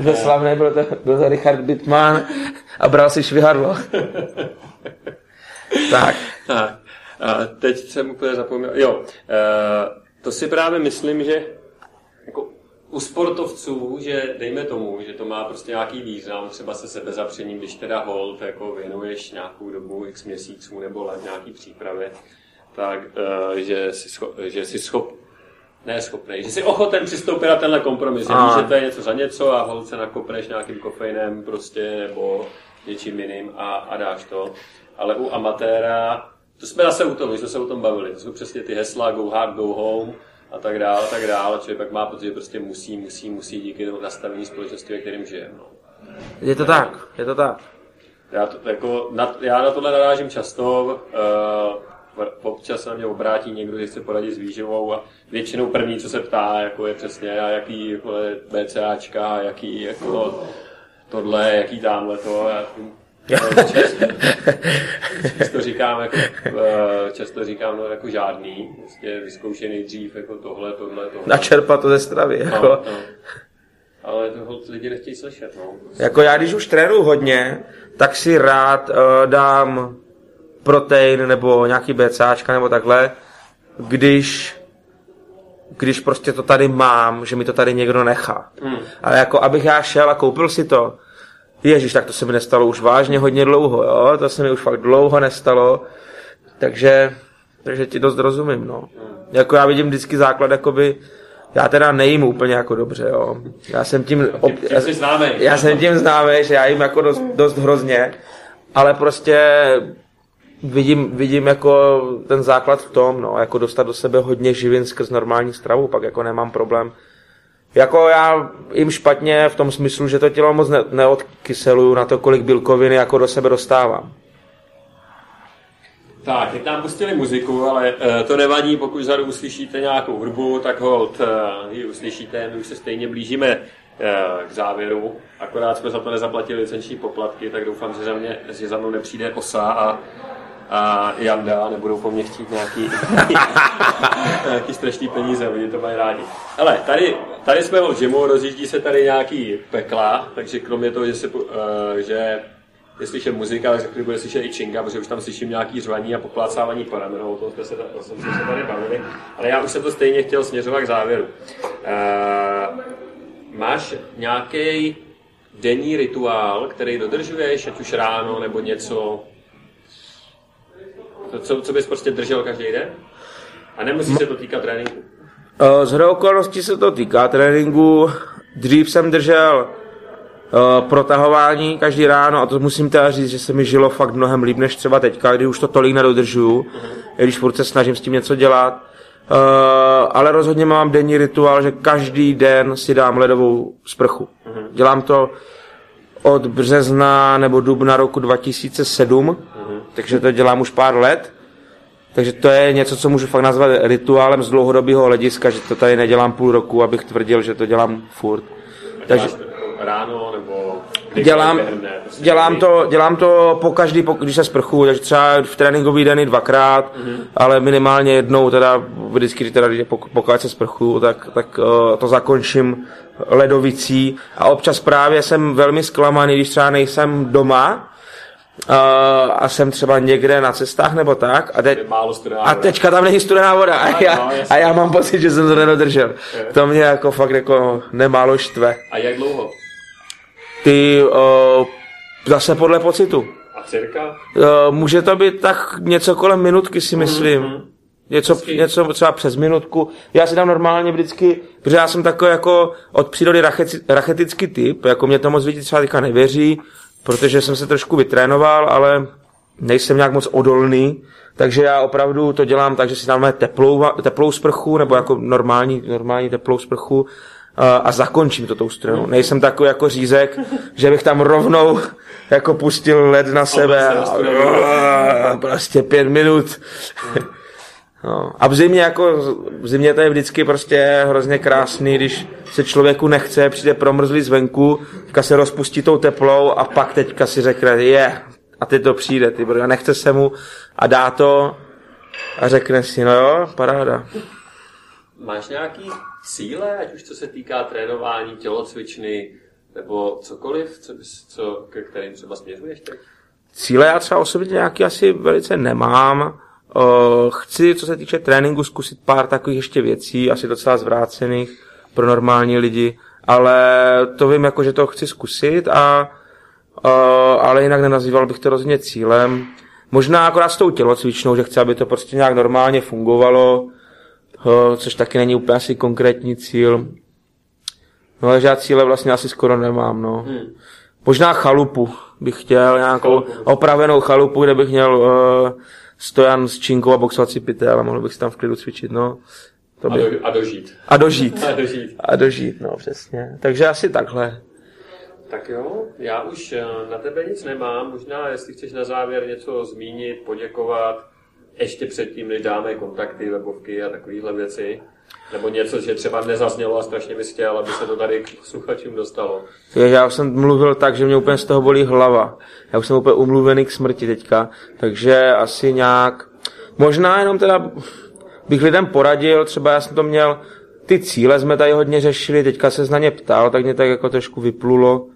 Byl slavný, byl to, byl to Richard Bittman a bral si švihadlo. [laughs] tak. tak. A teď jsem úplně zapomněl. Jo, eh, to si právě myslím, že u sportovců, že dejme tomu, že to má prostě nějaký význam, třeba se sebe zapřením, když teda hold jako věnuješ nějakou dobu, x měsíců nebo let nějaký přípravě, tak uh, že jsi, scho- že jsi schop, ne schopný, že jsi ochoten přistoupit na tenhle kompromis, že víš, že to je něco za něco a hold se nakopneš nějakým kofeinem prostě nebo něčím jiným a, a dáš to. Ale u amatéra, to jsme zase u toho, my jsme se o tom bavili, to jsou přesně ty hesla go hard, go home, a tak dále, a tak dále. Člověk pak má pocit, že prostě musí, musí, musí díky tomu nastavení společnosti, ve kterém žije. No. Je to tak, je to tak. Já, to, jako, na, já na tohle narážím často. Uh, občas se na mě obrátí někdo, že chce poradit s výživou a většinou první, co se ptá, jako je přesně, a jaký jako BCAčka, jaký jako tohle, jaký tamhle to. Já, často říkám, jako, eh, často říkám, no, jako žádný, prostě vyzkoušej nejdřív jako tohle, tohle, tohle. Načerpat to ze stravy, no, jako. No, no. Ale toho lidi nechtějí slyšet, no. Jako já, když už trénuju hodně, tak si rád uh, dám protein nebo nějaký BCAčka nebo takhle, když když prostě to tady mám, že mi to tady někdo nechá. Hmm. Ale jako abych já šel a koupil si to, Ježíš, tak to se mi nestalo už vážně hodně dlouho, jo? to se mi už fakt dlouho nestalo, takže, takže ti dost rozumím, no. Jako já vidím vždycky základ, jakoby, já teda nejím úplně jako dobře, jo. Já jsem tím, ob, já, já jsem tím známý, že já jim jako dost, dost hrozně, ale prostě vidím, vidím jako ten základ v tom, no, jako dostat do sebe hodně živin skrz normální stravu, pak jako nemám problém jako já jim špatně v tom smyslu, že to tělo moc ne- neodkyseluju na to, kolik bílkoviny jako do sebe dostávám. Tak, teď nám pustili muziku, ale uh, to nevadí, pokud vzadu uslyšíte nějakou hudbu, tak hold, uh, ji uslyšíte, my už se stejně blížíme uh, k závěru, akorát jsme za to nezaplatili licenční poplatky, tak doufám, že za, mě, že za mnou nepřijde osa a a Janda nebudou po mně chtít nějaký, [laughs] nějaký strašný peníze, oni to mají rádi. Ale tady, tady jsme v gymu, rozjíždí se tady nějaký pekla, takže kromě toho, že, se, uh, že je slyšet muzika, tak chvíli bude slyšet i činga, protože už tam slyším nějaký řvaní a poplácávání po ramenou, o tom jsme se, o tom jsme se tady bavili, ale já už jsem to stejně chtěl směřovat k závěru. Uh, máš nějaký denní rituál, který dodržuješ, ať už ráno nebo něco, to, co, co bys prostě držel každý den? A nemusí se to týkat tréninku. Z hry okolností se to týká tréninku. Dřív jsem držel uh, protahování každý ráno a to musím teda říct, že se mi žilo fakt mnohem líp než třeba teďka, kdy už to tolik nedodržuju, uh-huh. i když furt se snažím s tím něco dělat. Uh, ale rozhodně mám denní rituál, že každý den si dám ledovou sprchu. Uh-huh. Dělám to od března nebo dubna roku 2007, uh-huh. Takže to dělám už pár let. Takže to je něco, co můžu fakt nazvat rituálem z dlouhodobého hlediska, že to tady nedělám půl roku, abych tvrdil, že to dělám furt. Takže ráno nebo Dělám, prostě dělám, to, dělám to po každý, po, když se sprchu, takže třeba v tréninkový dny dvakrát, mm-hmm. ale minimálně jednou, teda vždycky, teda, pokud se sprchu, tak, tak uh, to zakončím ledovicí a občas právě jsem velmi zklamaný, když třeba nejsem doma, Uh, a jsem třeba někde na cestách nebo tak a, teď, a teďka tam není studená voda a já, no, a já mám pocit, že jsem to nedodržel. To mě jako fakt jako nemálo štve. A jak dlouho? Ty uh, zase podle pocitu. A cirka? Uh, může to být tak něco kolem minutky si myslím. Mm-hmm. Něco, něco třeba přes minutku. Já si dám normálně vždycky, protože já jsem takový jako od přírody rachetický typ, jako mě to moc vidí třeba teďka nevěří, protože jsem se trošku vytrénoval, ale nejsem nějak moc odolný, takže já opravdu to dělám tak, že si dáme teplou, teplou sprchu, nebo jako normální, normální teplou sprchu a, a zakončím to tou stranou. Nejsem takový jako řízek, že bych tam rovnou jako pustil led na sebe a, [laughs] prostě pět minut. No. A v zimě, jako, v zimě to je vždycky prostě hrozně krásný, když se člověku nechce, přijde promrzlý zvenku, teďka se rozpustí tou teplou a pak teďka si řekne, je, yeah, a teď to přijde, ty a nechce se mu a dá to a řekne si, no jo, paráda. Máš nějaký cíle, ať už co se týká trénování, tělocvičny, nebo cokoliv, co, co, ke kterým třeba směřuješ teď? Cíle já třeba osobně nějaký asi velice nemám. Uh, chci, co se týče tréninku, zkusit pár takových ještě věcí, asi docela zvrácených pro normální lidi, ale to vím jako, že to chci zkusit a uh, ale jinak nenazýval bych to rozhodně cílem. Možná akorát s tou tělocvičnou, že chci, aby to prostě nějak normálně fungovalo, uh, což taky není úplně asi konkrétní cíl. No ale já cíle vlastně asi skoro nemám, no. Hmm. Možná chalupu bych chtěl, nějakou chalupu. opravenou chalupu, kde bych měl uh, stojan s činkou a boxovací pytel a mohl bych si tam v klidu cvičit, no. To by... a, do, a dožít. A dožít. [laughs] a dožít. A dožít, no přesně. Takže asi takhle. Tak jo, já už eh, na tebe nic nemám. Možná, jestli chceš na závěr něco zmínit, poděkovat, ještě předtím, než dáme kontakty, webovky a takovéhle věci. Nebo něco, že třeba nezaznělo a strašně bys chtěl, aby se to tady k sluchačům dostalo. Já už jsem mluvil tak, že mě úplně z toho bolí hlava. Já už jsem úplně umluvený k smrti teďka, takže asi nějak... Možná jenom teda bych lidem poradil, třeba já jsem to měl, ty cíle jsme tady hodně řešili, teďka se na ně ptal, tak mě tak jako trošku vyplulo,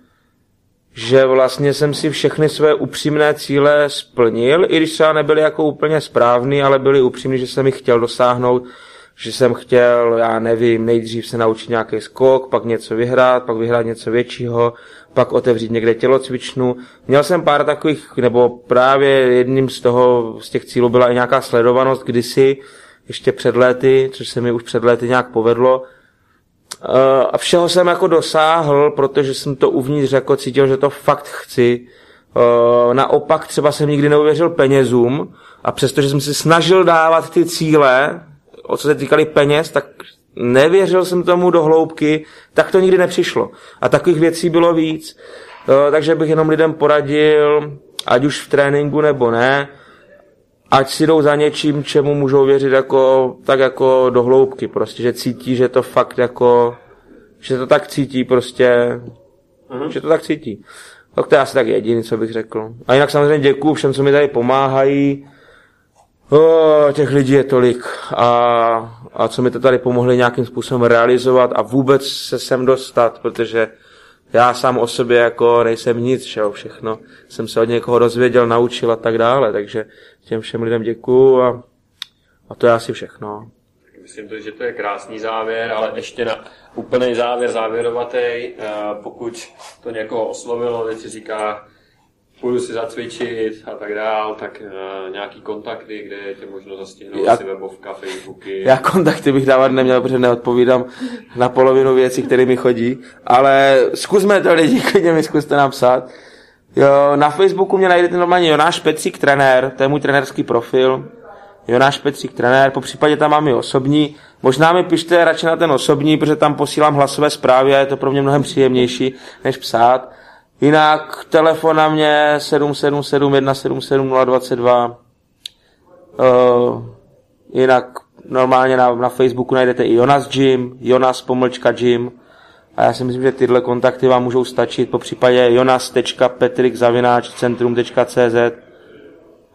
že vlastně jsem si všechny své upřímné cíle splnil, i když třeba nebyly jako úplně správný, ale byly upřímný, že jsem jich chtěl dosáhnout, že jsem chtěl, já nevím, nejdřív se naučit nějaký skok, pak něco vyhrát, pak vyhrát něco většího, pak otevřít někde tělocvičnu. Měl jsem pár takových, nebo právě jedním z toho, z těch cílů byla i nějaká sledovanost kdysi, ještě před léty, což se mi už před léty nějak povedlo. Eh, a všeho jsem jako dosáhl, protože jsem to uvnitř jako cítil, že to fakt chci. Eh, naopak třeba jsem nikdy neuvěřil penězům a přestože jsem si snažil dávat ty cíle, o co se týkali peněz, tak nevěřil jsem tomu do hloubky, tak to nikdy nepřišlo. A takových věcí bylo víc. Eh, takže bych jenom lidem poradil, ať už v tréninku nebo ne, ať si jdou za něčím, čemu můžou věřit jako, tak jako do hloubky, prostě, že cítí, že to fakt jako, že to tak cítí prostě, uh-huh. že to tak cítí. Tak to je asi tak jediný, co bych řekl. A jinak samozřejmě děkuju všem, co mi tady pomáhají. O, těch lidí je tolik a, a co mi to tady pomohli nějakým způsobem realizovat a vůbec se sem dostat, protože já sám o sobě jako nejsem nic, že jo, všechno jsem se od někoho dozvěděl, naučil a tak dále, takže těm všem lidem děkuju a, a to je asi všechno. Myslím, že to je krásný závěr, ale ještě na úplný závěr závěrovatý, eh, pokud to někoho oslovilo, teď si říká, půjdu si zacvičit a tak dál, tak uh, nějaký kontakty, kde je tě možno zastihnout, já, asi webovka, Facebooky. Já kontakty bych dávat neměl, protože neodpovídám na polovinu věcí, které mi chodí, ale zkusme to lidi, [laughs] klidně mi zkuste napsat. Jo, na Facebooku mě najdete normálně Jonáš Pecík trenér, to je můj trenerský profil. Jonáš Pecík trenér, po případě tam mám i osobní. Možná mi pište radši na ten osobní, protože tam posílám hlasové zprávy a je to pro mě mnohem příjemnější, než psát. Jinak telefon na mě 777 177 022. Uh, jinak normálně na, na Facebooku najdete i Jonas Gym, Jonas pomlčka Gym A já si myslím, že tyhle kontakty vám můžou stačit, po případě jonas.petrik.centrum.cz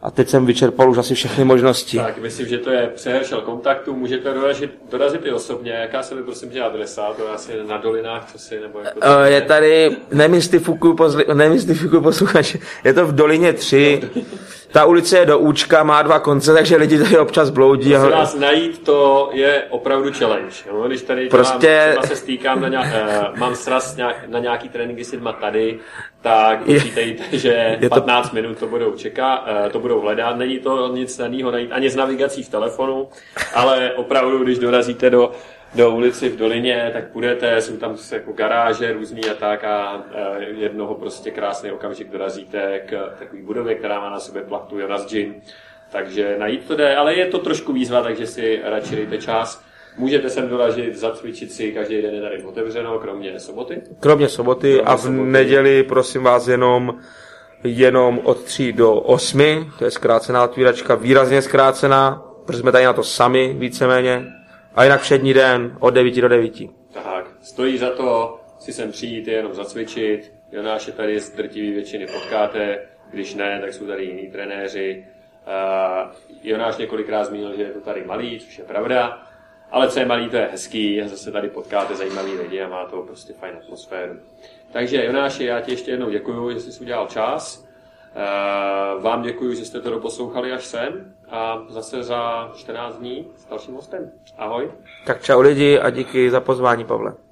a teď jsem vyčerpal už asi všechny možnosti. Tak, myslím, že to je přehršel kontaktu, můžete dorazit, dorazit i osobně. Jaká se mi prosím tě adresa? To je asi na dolinách, co si, nebo jako uh, Je tady, nemystifikuju, posluchače, je to v Dolině 3, [laughs] ta ulice je do Účka, má dva konce, takže lidi tady občas bloudí. Prosím vás najít, to je opravdu challenge. Jo? Když tady prostě... se stýkám, na nějak, uh, mám sraz nějak, na nějaký tréninky s lidma tady, tak počítejte, že je 15 to... minut to budou čekat, uh, to budou hledat. Není to nic snadného najít ani z navigací v telefonu, ale opravdu, když dorazíte do do ulici v Dolině, tak půjdete, jsou tam jako garáže různý a tak a jednoho prostě krásný okamžik dorazíte k takové budově, která má na sobě plachtu Jonas Gin. Takže najít to jde, ale je to trošku výzva, takže si radši dejte čas. Můžete sem doražit, zacvičit si, každý den je tady otevřeno, kromě soboty. Kromě soboty kromě a v soboty. neděli, prosím vás, jenom jenom od 3 do 8, to je zkrácená otvíračka, výrazně zkrácená, protože jsme tady na to sami víceméně. A jinak všední den od 9 do 9. Tak, stojí za to si sem přijít, jenom zacvičit. Jonáše tady z drtivý většiny potkáte, když ne, tak jsou tady jiní trenéři. Uh, Jonáš několikrát zmínil, že je to tady malý, což je pravda, ale co je malý, to je hezký a zase tady potkáte zajímavý lidi a má to prostě fajn atmosféru. Takže Jonáši, já ti ještě jednou děkuji, že jsi udělal čas. Vám děkuji, že jste to doposlouchali až sem a zase za 14 dní s dalším hostem. Ahoj. Tak čau lidi a díky za pozvání, Pavle.